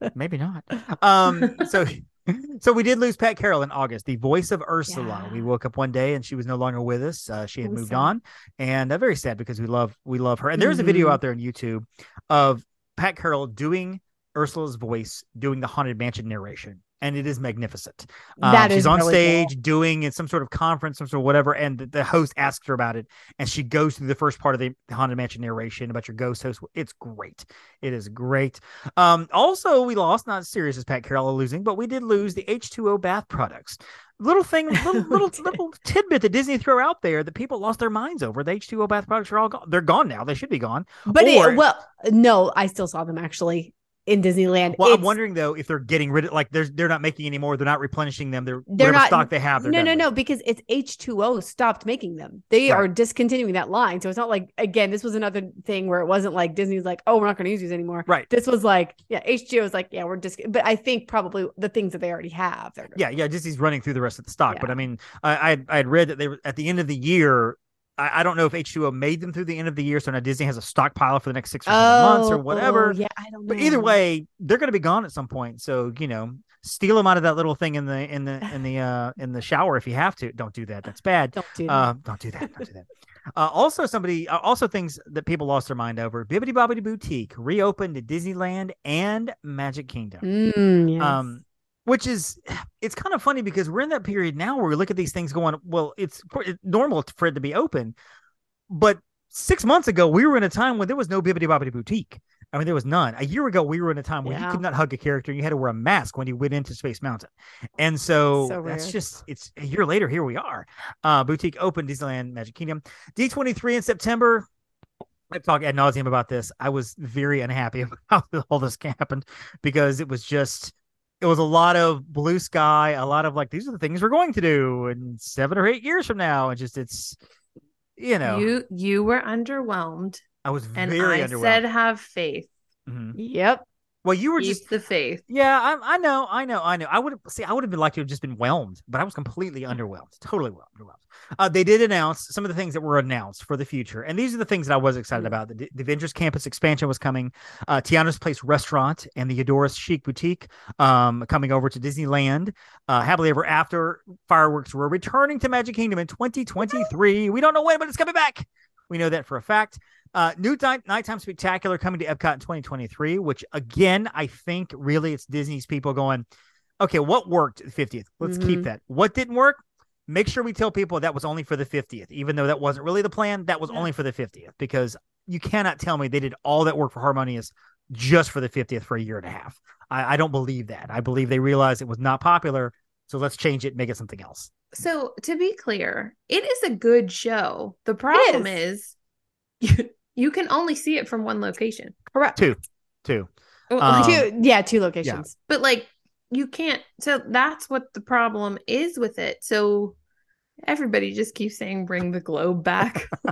Maybe not. Um, so so we did lose Pat Carroll in August, the voice of Ursula. Yeah. We woke up one day and she was no longer with us. Uh, she had I'm moved sad. on, and uh, very sad because we love we love her. And there's a video Mhm. out there on YouTube of Pat Carroll doing Ursula's voice, doing the haunted mansion narration. And it is magnificent. Um, That she's is on really stage doing in some sort of conference, some sort of whatever, and the, the host asks her about it, and she goes through the first part of the haunted mansion narration about your ghost host. It's great. It is great. Um, also, we lost, not as serious as Pat Carroll losing, but we did lose the H2O bath products. Little thing, little little little tidbit that Disney threw out there that people lost their minds over. The H2O bath products are all gone. They're gone now. They should be gone. but Or- it, well no i still saw them actually in disneyland Well, I'm wondering though if they're getting rid of like they're they're not making any more. They're not replenishing them. They're, They're whatever not- stock they have. No, no, with. no, because it's H2O stopped making them. They Right. are discontinuing that line. So it's not like, again, this was another thing where it wasn't like Disney's like, oh, we're not going to use these anymore. Right. This was like, yeah, H2O was like, yeah, we're just, but I think probably the things that they already have. Yeah, yeah, Disney's running through the rest of the stock. But I mean, I I I had read that they were at the end of the year. I, I don't know if H2O made them through the end of the year, so now Disney has a stockpile for the next six or seven months or whatever. Oh, Yeah, I don't know. But either way, they're going to be gone at some point. So you know, steal them out of that little thing in the in the in the uh in the shower if you have to. Don't do that. That's bad. don't do that. Uh, don't do that. Don't do that. Uh, also, somebody uh, also things that people lost their mind over. Bibbidi Bobbidi Boutique reopened at Disneyland and Magic Kingdom. Mm, yes. Um, which is it's kind of funny because we're in that period now where we look at these things going, well, it's, normal for it to be open, but six months ago we were in a time when there was no bibbidi bobbidi Boutique. I mean, there was none. A year ago, we were in a time where you could not hug a character. You had to wear a mask when you went into Space Mountain. And so, So that's just, it's a year later, here we are. Uh, Boutique open Disneyland Magic Kingdom. D23 in September. I've talked ad nauseum about this. I was very unhappy about how all this happened because it was just, it was a lot of blue sky, a lot of like, these are the things we're going to do in seven or eight years from now. And just, it's, you know, You you were underwhelmed, I was and very I underwhelmed. said have faith. Mhm. yep. Well, you were Keep just the faith. Yeah, I, I know, I know, I know. I would have see. I would have been like to have just been whelmed, but I was completely underwhelmed, totally well underwhelmed. Uh, they did announce some of the things that were announced for the future, and these are the things that I was excited Mm. about. The, the Avengers Campus expansion was coming, uh, Tiana's Palace restaurant and the Eudora's Chic Boutique um, coming over to Disneyland. Uh, Happily Ever After fireworks were returning to Magic Kingdom in 2023. We don't know when, but it's coming back. We know that for a fact. Uh, new night, nighttime spectacular coming to Epcot in 2023, which again, I think really it's Disney's people going, okay, what worked the 50th? Let's keep Mhm. that. What didn't work? Make sure we tell people that was only for the 50th, even though that wasn't really the plan. That was Yeah. only for the 50th because you cannot tell me they did all that work for Harmonious just for the 50th for a year and a half. I, I don't believe that. I believe they realized it was not popular. So let's change it, make it something else. So to be clear, it is a good show. The problem is, you can only see it from one location. Correct. Two, two. Well, Um, two, yeah, two locations. but like you can't so that's what the problem is with it so everybody just keeps saying bring the globe back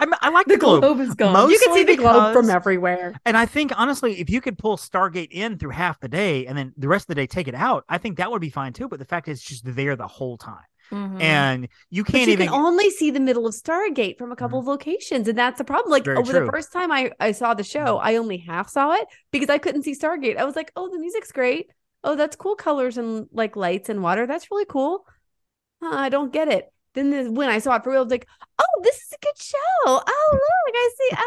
I, I like the the globe. globe is gone Most- You can see the Mostly globe from everywhere. And I think honestly, if you could pull Stargate in through half the day and then the rest of the day take it out, I think that would be fine too. But the fact is, it's just there the whole time, Mhm. and you can't you even. can only see the middle of Stargate from a couple of locations, and that's the problem. Like over true. the first time I I saw the show, I only half saw it because I couldn't see Stargate. I was like, oh, the music's great. Oh, that's cool colors and like lights and water. That's really cool. I don't get it. Then the, when I saw it for real, I was like, oh, this is a good show. Oh, look, I see.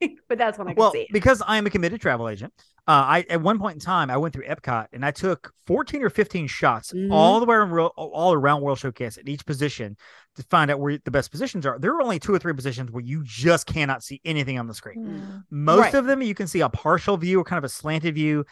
Okay, but that's when I could well, see. because I am a committed travel agent, uh, I at one point in time I went through Epcot and I took fourteen or fifteen shots Mhm. all the way around all around World Showcase at each position to find out where the best positions are. There are only two or three positions where you just cannot see anything on the screen. Mm. Most Right. of them you can see a partial view or kind of a slanted view.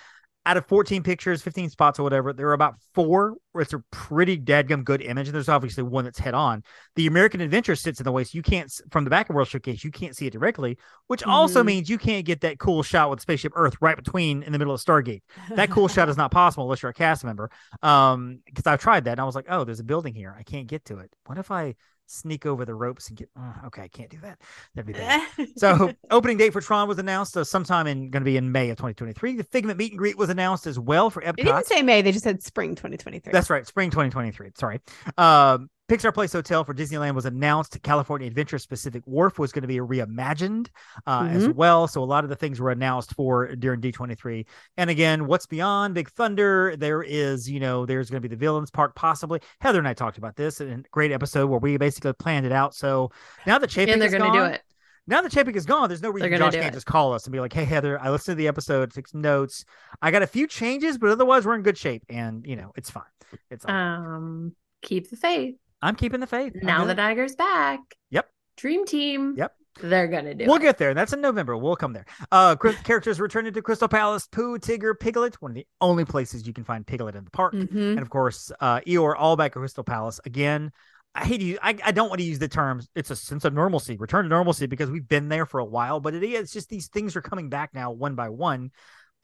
Out of 14 pictures, 15 spots or whatever, there are about four where it's a pretty dadgum good image. And there's obviously one that's head on. The American Adventure sits in the way, so you can't from the back of World Showcase, you can't see it directly, which mm-hmm. also means you can't get that cool shot with Spaceship Earth right between in the middle of Stargate. That cool shot is not possible unless you're a cast member. Um, because I've tried that and I was like, oh, there's a building here. I can't get to it. What if I sneak over the ropes and get okay i can't do that. That'd be bad. So opening date for tron was announced uh, sometime in going to be in may of 2023 the figment meet and greet was announced as well for epcot they didn't say may they just said spring 2023 that's right spring 2023 sorry. Um Pixar Place Hotel for Disneyland was announced. California Adventure Pacific Wharf was going to be reimagined uh, mm-hmm. as well. So a lot of the things were announced for during D23. And again, what's beyond Big Thunder? There is, you know, there's going to be the Villains Park possibly. Heather and I talked about this in a great episode where we basically planned it out. So now that Chapek and they're going to do it. Now that Chapek is gone, there's no reason Josh can't it. just call us and be like, "Hey Heather, I listened to the episode, took some notes. I got a few changes, but otherwise we're in good shape, and you know it's fine. It's all um keep the faith." I'm keeping the faith. Now that Iger's back. Yep. Dream team. Yep. They're gonna do. We'll it. get there. That's in November. We'll come there. Uh, characters returning to Crystal Palace: Pooh, Tigger, Piglet. One of the only places you can find Piglet in the park, mm-hmm. and of course, uh, Eeyore all back at Crystal Palace again. I hate you. I, I don't want to use the terms. it's a sense of normalcy, return to normalcy because we've been there for a while, but it is just these things are coming back now one by one.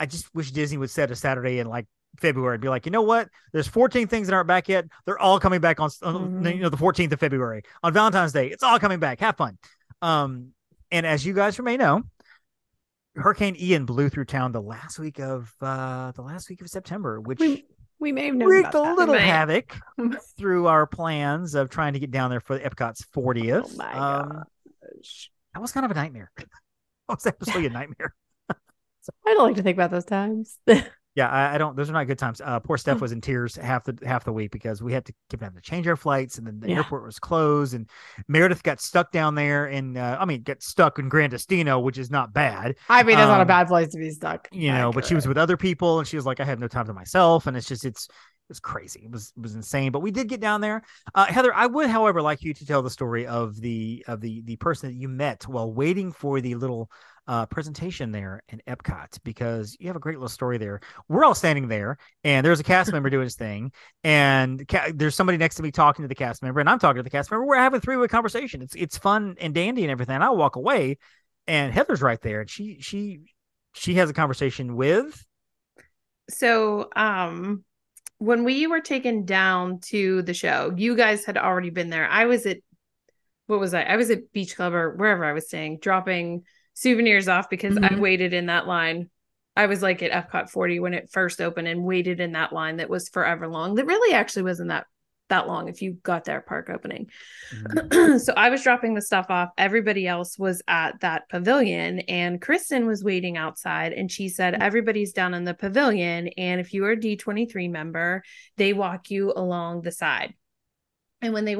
I just wish Disney would set a Saturday and like February and be like, you know what? There's 14 things that aren't back yet. They're all coming back on, mm-hmm. you know the 14th of February on Valentine's Day. It's all coming back. Have fun. Um, and as you guys may know, Hurricane Ian blew through town the last week of uh the last week of September, which we, we may have known wreaked a little havoc through our plans of trying to get down there for the Epcot's 40th. Oh my um. That was kind of a nightmare. that was absolutely a nightmare. so, I don't like to think about those times. Yeah, I, I, don't. Those are not good times. Uh, poor Steph mm. was in tears half the half the week because we had to keep having to change our flights, and then the yeah. airport was closed, and Meredith got stuck down there, and uh, I mean, got stuck in Gran Destino, which is not bad. I mean, that's um, not a um, bad place to be stuck. You know, but she was with other people, and she was like, I had no time to myself, and it's just it's was crazy. It was it was insane. But we did get down there. Uh, Heather, I would, however, like you to tell the story of the of the the person that you met while waiting for the little uh, presentation there in Epcot because you have a great little story there. We're all standing there, and there's a cast member doing his thing, and ca- there's somebody next to me talking to the cast member, and I'm talking to the cast member. We're having a three way conversation. It's it's fun and dandy and everything. And I walk away, and Heather's right there, and she she she has a conversation with. So, um, when we were taken down to the show, you guys had already been there. I was at what was I? I was at Beach Club or wherever I was staying, dropping souvenirs off because mm-hmm. I waited in that line. I was like at Epcot 40 when it first opened and waited in that line that was forever long. That really actually wasn't that that long if you got there park opening. Mm-hmm. so I was dropping the stuff off. Everybody else was at that pavilion and Kristen was waiting outside and she said mm-hmm. everybody's down in the pavilion and if you are a D23 member, they walk you along the side. And when they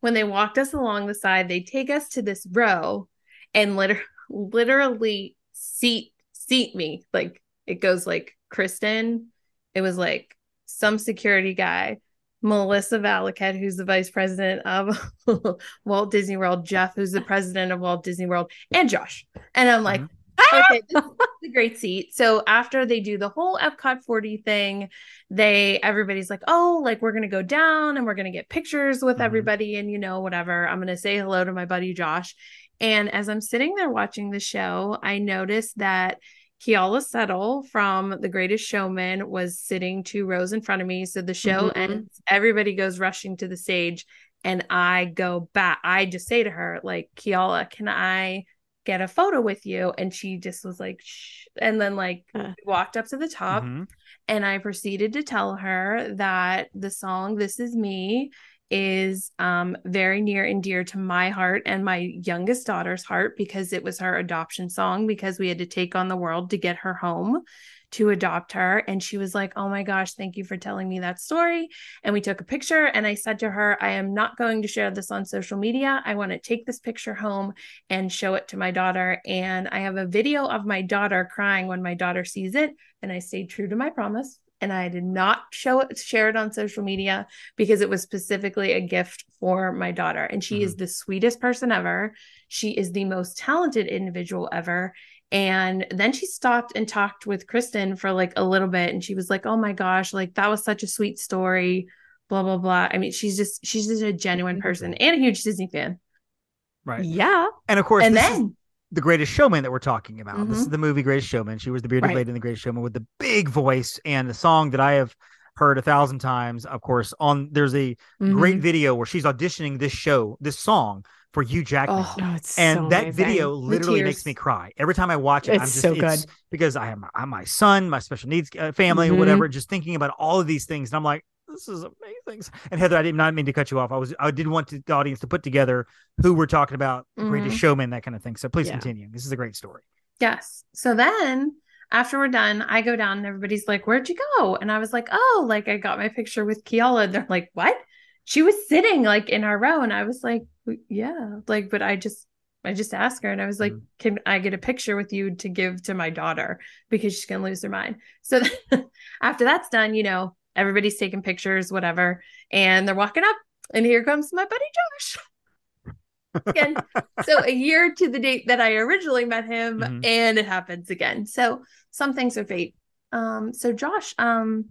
when they walked us along the side, they take us to this row and literally literally seat seat me. Like it goes like Kristen. It was like some security guy, Melissa Valiquette, who's the vice president of Walt Disney World, Jeff, who's the president of Walt Disney World, and Josh. And I'm like, mm-hmm. okay, this is a great seat. So after they do the whole Epcot 40 thing, they everybody's like, oh, like we're gonna go down and we're gonna get pictures with mm-hmm. everybody, and you know, whatever. I'm gonna say hello to my buddy Josh. And as I'm sitting there watching the show, I noticed that Keala Settle from The Greatest Showman was sitting two rows in front of me. So the show mm-hmm. ends, everybody goes rushing to the stage, and I go back. I just say to her, like, Keala, can I get a photo with you? And she just was like, Shh. and then like uh. walked up to the top. Mm-hmm. And I proceeded to tell her that the song This Is Me is um, very near and dear to my heart and my youngest daughter's heart because it was her adoption song because we had to take on the world to get her home to adopt her. And she was like oh my gosh thank you for telling me that story. And we took a picture and i said to her i am not going to share this on social media. I want to take this picture home and show it to my daughter. And i have a video of my daughter crying when my daughter sees it. And i stayed true to my promise and I did not show it, share it on social media because it was specifically a gift for my daughter. And she mm-hmm. is the sweetest person ever. She is the most talented individual ever. And then she stopped and talked with Kristen for like a little bit. And she was like, oh my gosh, like that was such a sweet story, blah, blah, blah. I mean, she's just, she's just a genuine person and a huge Disney fan. Right. Yeah. And of course, and this is then, the Greatest Showman that we're talking about. This Mhm. is the movie Greatest Showman. She was the bearded Right. lady in the Greatest Showman with the big voice and the song that I have heard a thousand times. Of course, on there's a great Mhm. video where she's auditioning this show, this song for Hugh Jackman. oh, and so that amazing. video literally makes me cry every time I watch it. I'm It's just so good. because I have my, I'm my son, my special needs uh, family, Mhm. whatever. Just thinking about all of these things, and I'm like, this is amazing. And Heather, I did not mean to cut you off. I was I did want to, the audience to put together who we're talking about, the Greatest. Showman, that kind of thing. So please Yeah. continue. This is a great story. Yes. So then after we're done, I go down and everybody's like, Where'd you go? And I was like, Oh, like I got my picture with Keala. And they're like, What? She was sitting like in our row. And I was like, Yeah. Like, but I just I just asked her and I was like, Mhm. Can I get a picture with you to give to my daughter? Because she's gonna lose her mind. So after that's done, you know, everybody's taking pictures, whatever, and they're walking up, and here comes my buddy Josh. Again, so a year to the date that I originally met him, Mhm. and it happens again. So some things are fate. Um, so Josh, um,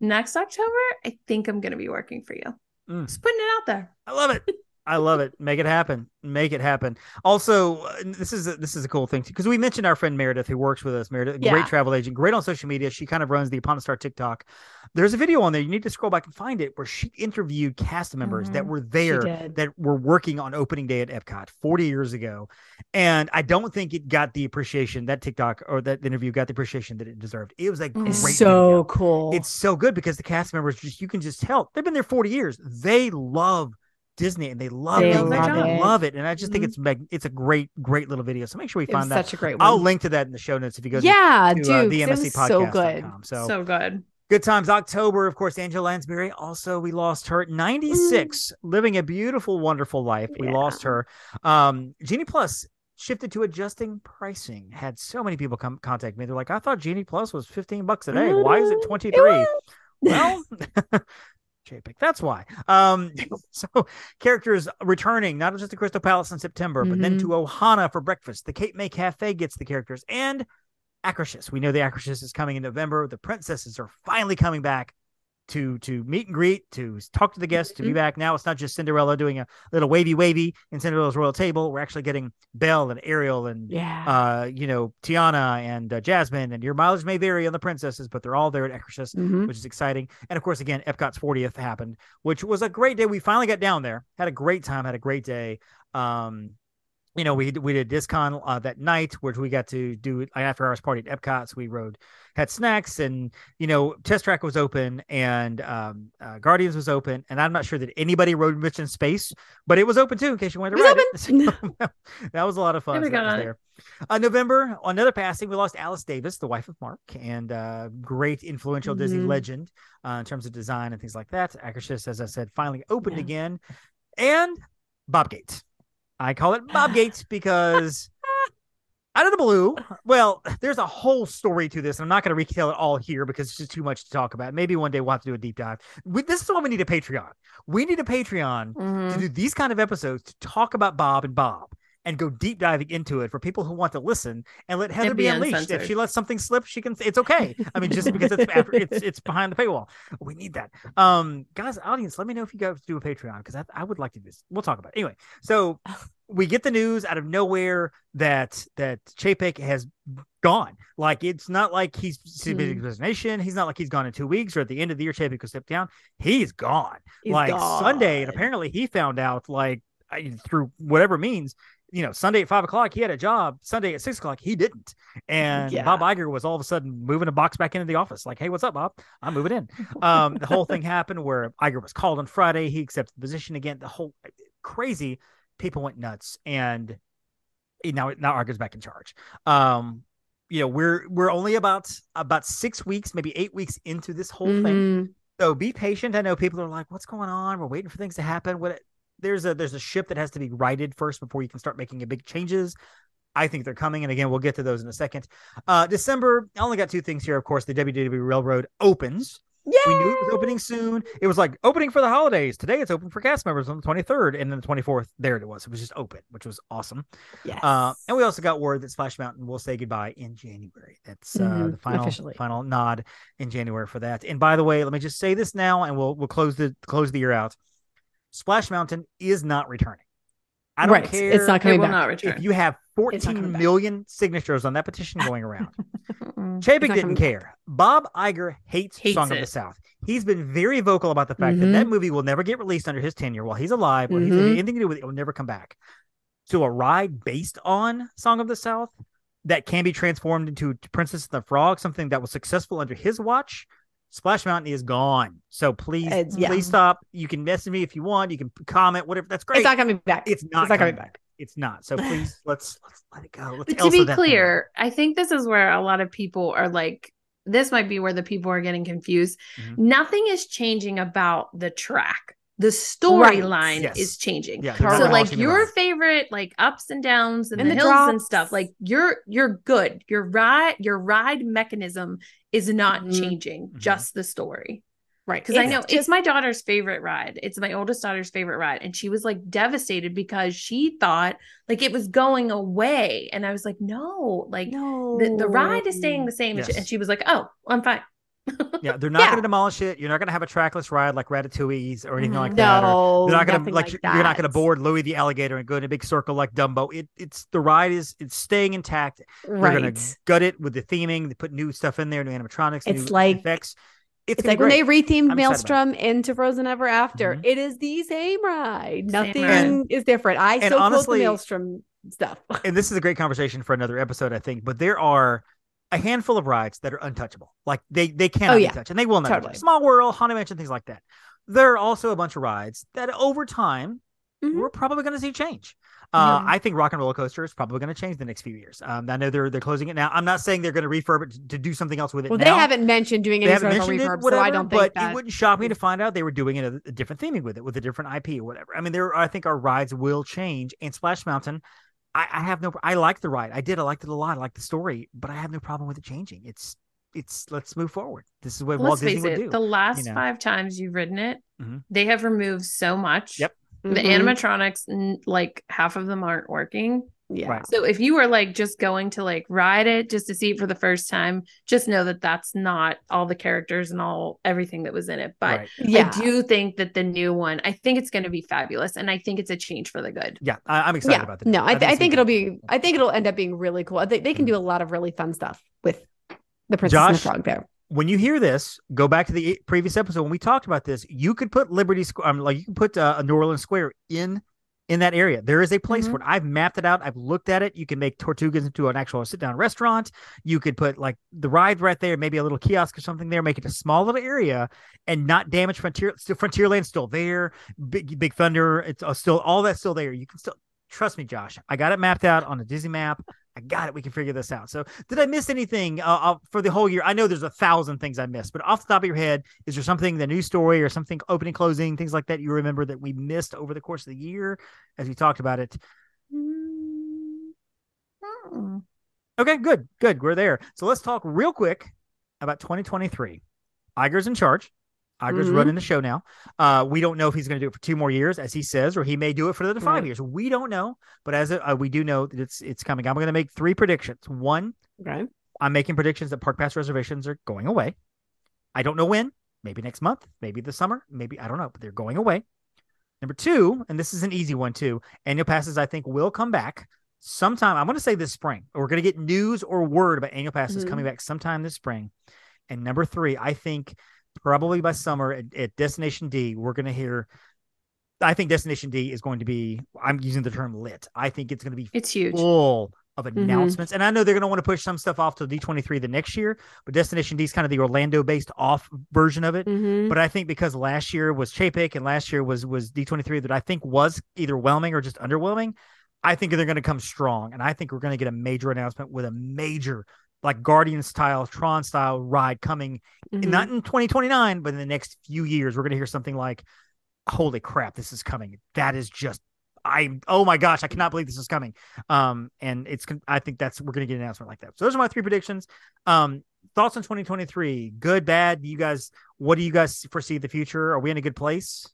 next October, I think I'm gonna be working for you. Mm. Just putting it out there. I love it. I love it. Make it happen. Make it happen. Also, this is a, this is a cool thing because we mentioned our friend Meredith who works with us. Meredith, Yeah. great travel agent, great on social media. She kind of runs the Upon a Star TikTok. There's a video on there. You need to scroll back and find it where she interviewed cast members that Mhm. were there that were working on opening day at Epcot 40 years ago. And I don't think it got the appreciation that TikTok or that interview got the appreciation that it deserved. It was a great It's It's so video. cool. It's so good because the cast members just you can just tell they've been there 40 years. They love Disney and they love They being there. love They it. love it. And I just think Mhm. it's mag- it's a great, great little video. So make sure we It find that. such a great one. I'll link to that in the show notes if you go yeah, to dude, uh, 'cause the it MSC was so good. So, So good. good times. October, of course, Angela Lansbury. Also, we lost her at 96, living a beautiful, wonderful life. We lost her. Um, Genie Plus shifted to adjusting pricing. Had so many people come contact me. They're like, I thought Genie Plus was 15 bucks a day. Why is it Mhm. 23? Well, That's why. Um, so characters returning, not just to Crystal Palace in September, but then Mhm. to Ohana for breakfast. The Cape May Cafe gets the characters and Akershus. We know the Akershus is coming in November. The princesses are finally coming back to to meet and greet, to talk to the guests, to be Mhm. back. Now it's not just Cinderella doing a little wavy wavy in Cinderella's royal table. We're actually getting Belle and Ariel and Yeah. uh, you know, Tiana and uh, Jasmine, and your mileage may vary on the princesses, but they're all there at Akershus Mhm. which is exciting. And of course, again, Epcot's 40th happened, which was a great day. We finally got down there, had a great time, had a great day. Um, you know, we we did discon uh, that night, which we got to do an after hours party at Epcot. So we rode, had snacks, and you know, Test Track was open, and um, uh, Guardians was open, and I'm not sure that anybody rode Mission Space, but it was open too in case you wanted to ride was it. So, that was a lot of fun. So that was there. Uh, November, another passing, we lost Alice Davis, the wife of Marc, and uh, great influential Disney Mhm. legend uh, in terms of design and things like that. Akershus, as I said, finally opened Yeah. again, and Bob Gates. I call it Bob Gates because out of the blue, well, there's a whole story to this. and I'm not going to retell it all here because it's just too much to talk about. Maybe one day we'll have to do a deep dive. We, this is why we need a Patreon. We need a Patreon Mhm. to do these kind of episodes to talk about Bob and Bob and go deep diving into it for people who want to listen and let Heather And be, be unleashed. If she lets something slip, she can. It's okay. I mean, just because it's after, it's it's behind the paywall. We need that. Um, guys, audience, let me know if you guys do a Patreon because I, I would like to do this. We'll talk about it anyway. So we get the news out of nowhere that that Chapek has gone. Like it's not like he's submitted Hmm. resignation. He's not like he's gone in two weeks or at the end of the year. Chapek will step down. He's gone He's like Sunday, and apparently he found out like I- through whatever means. You know, Sunday at five o'clock he had a job. Sunday at six o'clock he didn't, and Yeah. Bob Iger was all of a sudden moving a box back into the office. Like, hey, what's up, Bob? I'm moving in. Um, the whole thing happened where Iger was called on Friday. He accepted the position again. The whole crazy people went nuts, and now now Iger's back in charge. Um, you know, we're we're only about about six weeks, maybe eight weeks into this whole thing. Mhm. So be patient. I know people are like, "What's going on? We're waiting for things to happen." What there's a there's a ship that has to be righted first before you can start making big changes. I think they're coming, and again, we'll get to those in a second. Uh, December, I only got two things here. Of course, the WDW Railroad opens. Yeah. We knew it was opening soon. It was like opening for the holidays. Today it's open for cast members on the 23rd. And then the 24th, there it was. It was just open, which was awesome. Yes. Uh, and we also got word that Splash Mountain will say goodbye in January. That's uh, Mhm, the final officially. final nod in January for that. And by the way, let me just say this now, and we'll we'll close the close the year out. Splash Mountain is not returning. I don't Right. care. It's not coming will back. not if you have It's not 14 coming back. signatures on that petition going around. Chapek didn't coming care. Bob Iger hates, Hates Song of the. South. He's been very vocal about the fact that Mhm. that movie will never get released under his tenure while he's alive, or he's Mhm. anything to do with it. It will never come back. So a ride based on Song of the South that can be transformed into Princess and the Frog, something that was successful under his watch. Splash Mountain is gone. So please, It's- yeah. please stop. You can message me if you want. You can comment, whatever. That's great. It's not coming back. It's not, It's not coming coming back. It's not. So please, let's let's let it go. Let's But to be clear, I think this is where a lot of people are like, this might be where the people are getting confused. Mhm. Nothing is changing about the track. The storyline Yes. is changing. Yeah, So like your ride. favorite like ups and downs and, And the, the hills and stuff, like you're you're good. Your ride your ride mechanism is not Mhm. changing, Mhm. just the story. Right. Because I know just- it's my daughter's favorite ride. It's my oldest daughter's favorite ride. And she was like devastated because she thought like it was going away. And I was like, no, like no. the, the ride is staying the same. And, she, Yes. and she was like, oh, I'm fine. Yeah, they're not Yeah. going to demolish it. You're not going to have a trackless ride like Ratatouille's or anything like that. or No, they're not going to like, like you're not going to board Louis the alligator and go in a big circle like Dumbo. It it's the ride is it's staying intact. Right. They're going to gut it with the theming. They put new stuff in there, new animatronics, It's new like- effects. It's, It's like when they rethemed I'm Maelstrom into Frozen Ever After. Mhm. It is the same ride. Same Nothing ride. is different. I And still honestly- quote the Maelstrom stuff. and this is a great conversation for another episode, I think. But there are a handful of rides that are untouchable. Like they they cannot Oh, be touched, and they will not. be Totally. touched. Small World, Haunted Mansion, things like that. There are also a bunch of rides that over time Mhm. we're probably going to see change. Uh, Yeah. I think Rock and Roller Coaster is probably going to change the next few years. Um, I know they're they're closing it now. I'm not saying they're going to refurb it to, to do something else with it. Well, now. they haven't mentioned doing any sort of refurb, it, whatever, so I don't but think that. it wouldn't shock me to find out they were doing a, a different theming with it, with a different IP or whatever. I mean, there, I think our rides will change. And Splash Mountain, I, I have no, I like the ride. I did, I liked it a lot. I like the story, but I have no problem with it changing. It's, it's, let's move forward. This is what Well, Walt let's Disney face would do. the last know. five times you've ridden it, Mhm. they have removed so much. Yep. The Mhm. animatronics, like half of them aren't working. Yeah. Right. So if you were like just going to like ride it just to see it for the first time, just know that that's not all the characters and all everything that was in it. But right. Yeah. I do think that the new one, I think it's going to be fabulous, and I think it's a change for the good. Yeah. I, I'm excited yeah. about that. No, I, th- I think it'll be. I think it'll end up being really cool. I think they can do a lot of really fun stuff with the Princess and the Frog there. when you hear this, go back to the previous episode when we talked about this. You could put Liberty Square, um, like you can put uh, a New Orleans Square in in that area. There is a place Mhm. for it. I've mapped it out. I've looked at it. You can make Tortugas into an actual sit down restaurant. You could put like the ride right there, maybe a little kiosk or something there, make it a small little area and not damage Frontier. Still, Frontierland's still there. Big Big Thunder, it's uh, still all that's still there. You can still trust me, Josh. I got it mapped out on a Disney map. I got it. We can figure this out. So, did I miss anything uh, uh, for the whole year? I know there's a thousand things I missed, but off the top of your head, is there something, the news story or something, opening, closing, things like that, you remember that we missed over the course of the year as we talked about it? Hmm. Okay, good, good. We're there. So let's talk real quick about 2023. Iger's in charge. Iger's Mhm. running the show now. Uh, we don't know if he's going to do it for two more years, as he says, or he may do it for another five Right. years. We don't know, but as a, uh, we do know that it's it's coming. I'm going to make three predictions. One, Okay. I'm making predictions that park pass reservations are going away. I don't know when. Maybe next month. Maybe this summer. Maybe I don't know, but they're going away. Number two, and this is an easy one too. Annual passes, I think, will come back sometime. I'm going to say this spring. We're going to get news or word about annual passes Mhm. coming back sometime this spring. And number three, I think probably by summer at, at Destination D, we're going to hear. I think Destination D is going to be. I'm using the term lit. I think it's going to be It's huge. full of announcements. And I know they're going to want to push some stuff off to D23 the next year, but Destination D is kind of the Orlando based off version of it. Mhm. But I think because last year was Chapek and last year was was D23 that I think was either whelming or just underwhelming. I think they're going to come strong, and I think we're going to get a major announcement with a major like Guardian style, Tron style ride coming Mhm. not in 2029, but in the next few years. We're going to hear something like, "Holy crap, this is coming!" That is just. I oh my gosh, I cannot believe this is coming. Um, and it's I think that's we're gonna get an announcement like that. So those are my three predictions. Um, thoughts on 2023? Good, bad? You guys, what do you guys foresee the future? Are we in a good place?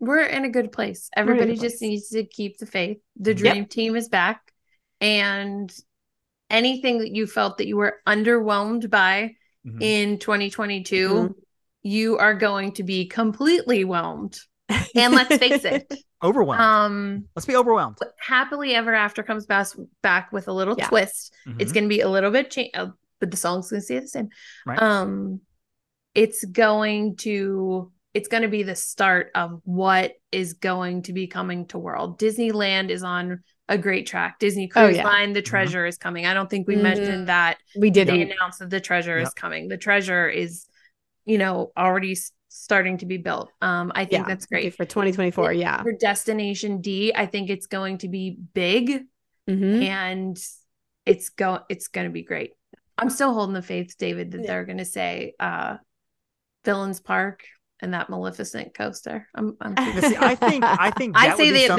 We're in a good place. good Everybody just place. needs to keep the faith. The Yep. dream team is back. And anything that you felt that you were underwhelmed by Mhm. in 2022, Mhm. you are going to be completely whelmed. And let's face it, Overwhelmed. um, Let's be overwhelmed. happily ever after comes back back with a little Yeah. twist. It's Mhm. going to be a little bit change, uh, but the song's going to stay the same. Right. Um, it's going to it's going to be the start of what is going to be coming to world. Disneyland is on a great track. Disney Oh, Cruise yeah. Line, the treasure is coming. I don't think we Mhm. mentioned that we didn't. announced that the treasure is coming. The treasure is, you know, already s- starting to be built. Um, I think Yeah, that's okay, great. for 2024. Yeah. For Destination D, I think it's going to be big Mhm. and it's go it's going to be great. I'm still holding the faith, David, that Yeah. they're going to say uh Villains Park and that Maleficent coaster. I'm, I'm I think I think I say would be that-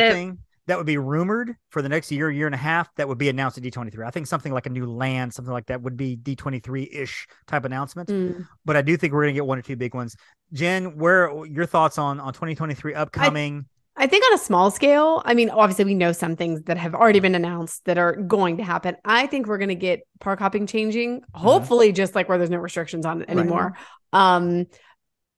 that- would be rumored for the next year, year and a half. That would be announced at D23. I think something like a new land, something like that, would be D23 ish type announcement. Mm. But I do think we're gonna get one or two big ones. Jen, where your thoughts on on 2023 upcoming? I think on a small scale, I mean, obviously we know some things that have already been announced that are going to happen. I think we're going to get park hopping changing, hopefully just like where there's no restrictions on it Right. anymore. Um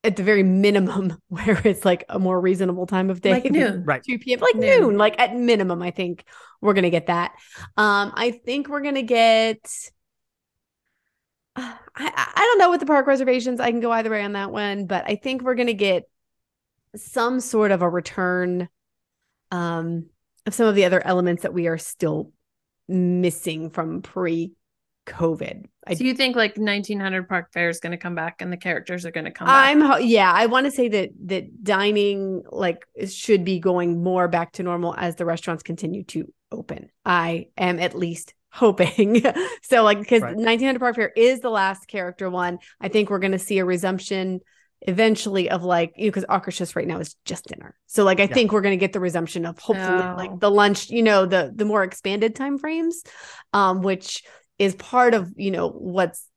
at the very minimum where it's like a more reasonable time of day. like noon. right. 2 p.m. like Noon. noon. Like at minimum, I think we're gonna get that. Um, I think we're gonna get. I I I don't know with the park reservations. I can go either way on that one, but I think we're gonna get some sort of a return, um, of some of the other elements that we are still missing from pre-COVID. I Do you think like 1900 Park Fair is going to come back and the characters are going to come back? I'm yeah, I want to say that that dining like should be going more back to normal as the restaurants continue to open. I am at least hoping. so like because Right. 1900 Park Fair is the last character one. I think we're going to see a resumption eventually of like you know because Akershus right now is just dinner. So like I Yeah. think we're going to get the resumption of hopefully Oh. like the lunch, you know, the the more expanded time frames um which is part of, you know, what's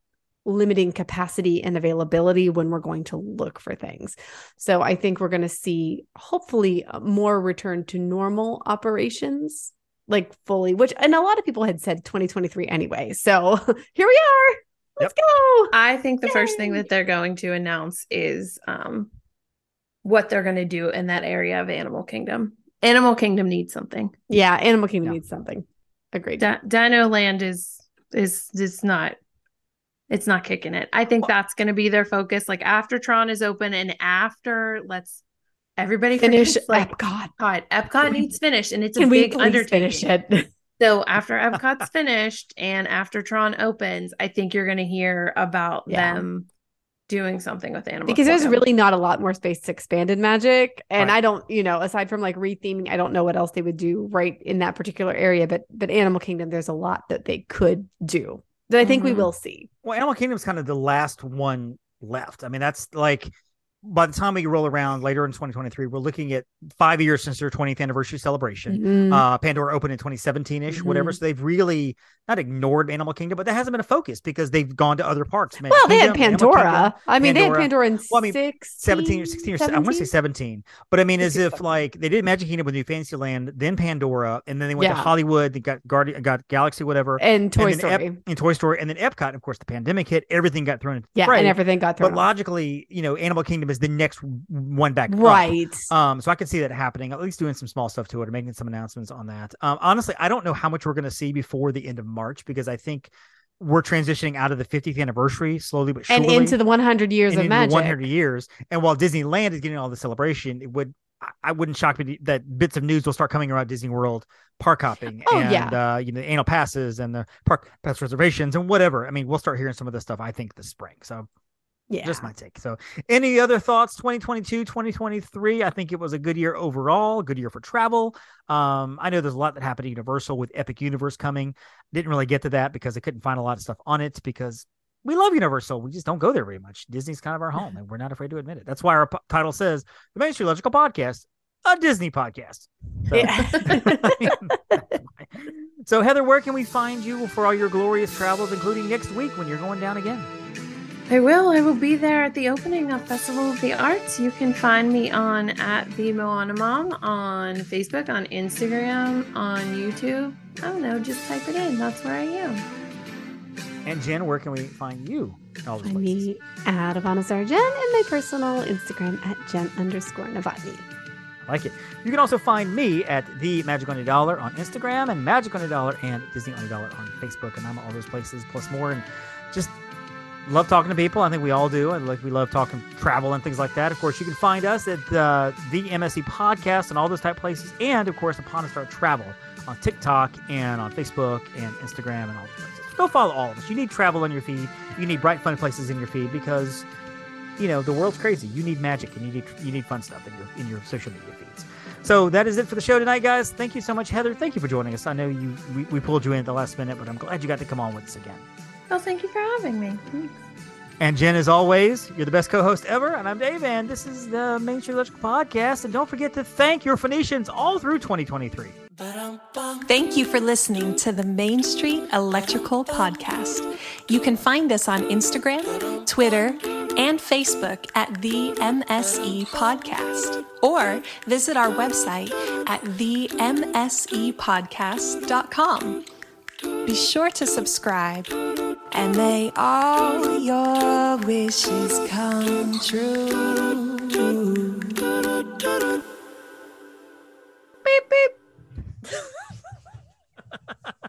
limiting capacity and availability when we're going to look for things. So I think we're going to see hopefully more return to normal operations like fully which and a lot of people had said 2023 anyway. So here we are. Let's go. I think the first thing that they're going to announce is um what they're going to do in that area of Animal Kingdom. Animal Kingdom needs something. Yeah, Animal Kingdom Yeah. needs something. Agreed. Di- Dino Land is is is not it's not kicking it. I think that's going to be their focus like after Tron is open and after let's everybody Finish forgets, like Epcot. Epcot. Epcot needs finished and it's a Can we big undertaking. finish it? So after Epcot's finished and after Tron opens, I think you're going to hear about Yeah. them doing something with animals because there's really not a lot more space to expand in magic and Right. i don't you know aside from like retheming i don't know what else they would do right in that particular area but but animal kingdom there's a lot that they could do that i think we Mhm. will see Well, Animal Kingdom's kind of the last one left. I mean, that's like by the time we roll around later in 2023, we're looking at five years since their 20th anniversary celebration. Mhm. Uh, Pandora opened in 2017 ish, whatever. Mhm. So they've really not ignored Animal Kingdom, but that hasn't been a focus because they've gone to other parks. Magic well they had Kingdom, pandora Kingdom, i mean they had Pandora. pandora in Well, I mean, 16, 17 or 16 or se- I want to say 17. But I mean, as if like they did Magic Kingdom with New Fantasyland, then Pandora, and then they went to Hollywood, they got Guardian, got Galaxy, whatever. and toy and then Ep- story and Toy Story, and then Epcot. Of course, the pandemic hit, everything got thrown yeah and everything got thrown But off. logically, you know, Animal Kingdom is the next one back. up. right Um, so I could see that happening, at least doing some small stuff to it or making some announcements on that. Um, honestly, I don't know how much we're going to see before the end of March because I think we're transitioning out of the 50th anniversary slowly but surely. and into the 100 years of magic 100 years. And while Disneyland is getting all the celebration, it would I- wouldn't shock me that bits of news will start coming around Disney World park hopping Oh, and yeah. uh, you know the annual passes and the park pass reservations and whatever. I mean, we'll start hearing some of this stuff. I think this spring. So yeah just my take. So, any other thoughts? 2022, 2023. I think it was a good year overall, good year for travel. Um, I know there's a lot that happened at Universal with Epic Universe coming. Didn't really get to that because I couldn't find a lot of stuff on it because we love Universal. We just don't go there very much. Disney's kind of our home, and we're not afraid to admit it. That's why our po- title says the Main Street Electrical Podcast, a Disney podcast. So- Yeah. So, Heather, where can we find you for all your glorious travels, including next week when you're going down again? I will. I will be there at the opening of Festival of the Arts. You can find me on at the Moana Mom on Facebook, on Instagram, on YouTube. Oh, I don't know. Just type it in. That's where I am. And Jen, where can we find you? All those Find me at Ivana Sarah Jen and my personal Instagram at Jen underscore Novotny. I like it. You can also find me at the Magic on a Dollar on Instagram and Magic on a Dollar and Disney on a Dollar on Facebook, and I'm all those places plus more. And just love talking to people. I think we all do, and like we love talking travel and things like that. Of course, you can find us at uh, the MSE Podcast and all those type places, and of course, Upon Start Travel on TikTok and on Facebook and Instagram and all those places. Go follow all of us. You need travel on your feed. You need bright, fun places in your feed because you know the world's crazy. You need magic and you need you need fun stuff in your in your social media feeds. So that is it for the show tonight, guys. Thank you so much, Heather. Thank you for joining us. I know you we, we pulled you in at the last minute, but I'm glad you got to come on with us again. Well, thank you for having me. Thanks. And Jen, as always, you're the best co-host ever. And I'm Dave, and this is the Main Street Electrical Podcast. And don't forget to thank your Phoenicians all through 2023. Thank you for listening to the Main Street Electrical Podcast. You can find us on Instagram, Twitter, and Facebook at the MSE Podcast, or visit our website at themsepodcast.com. Be sure to subscribe and may all your wishes come true. Beep, beep.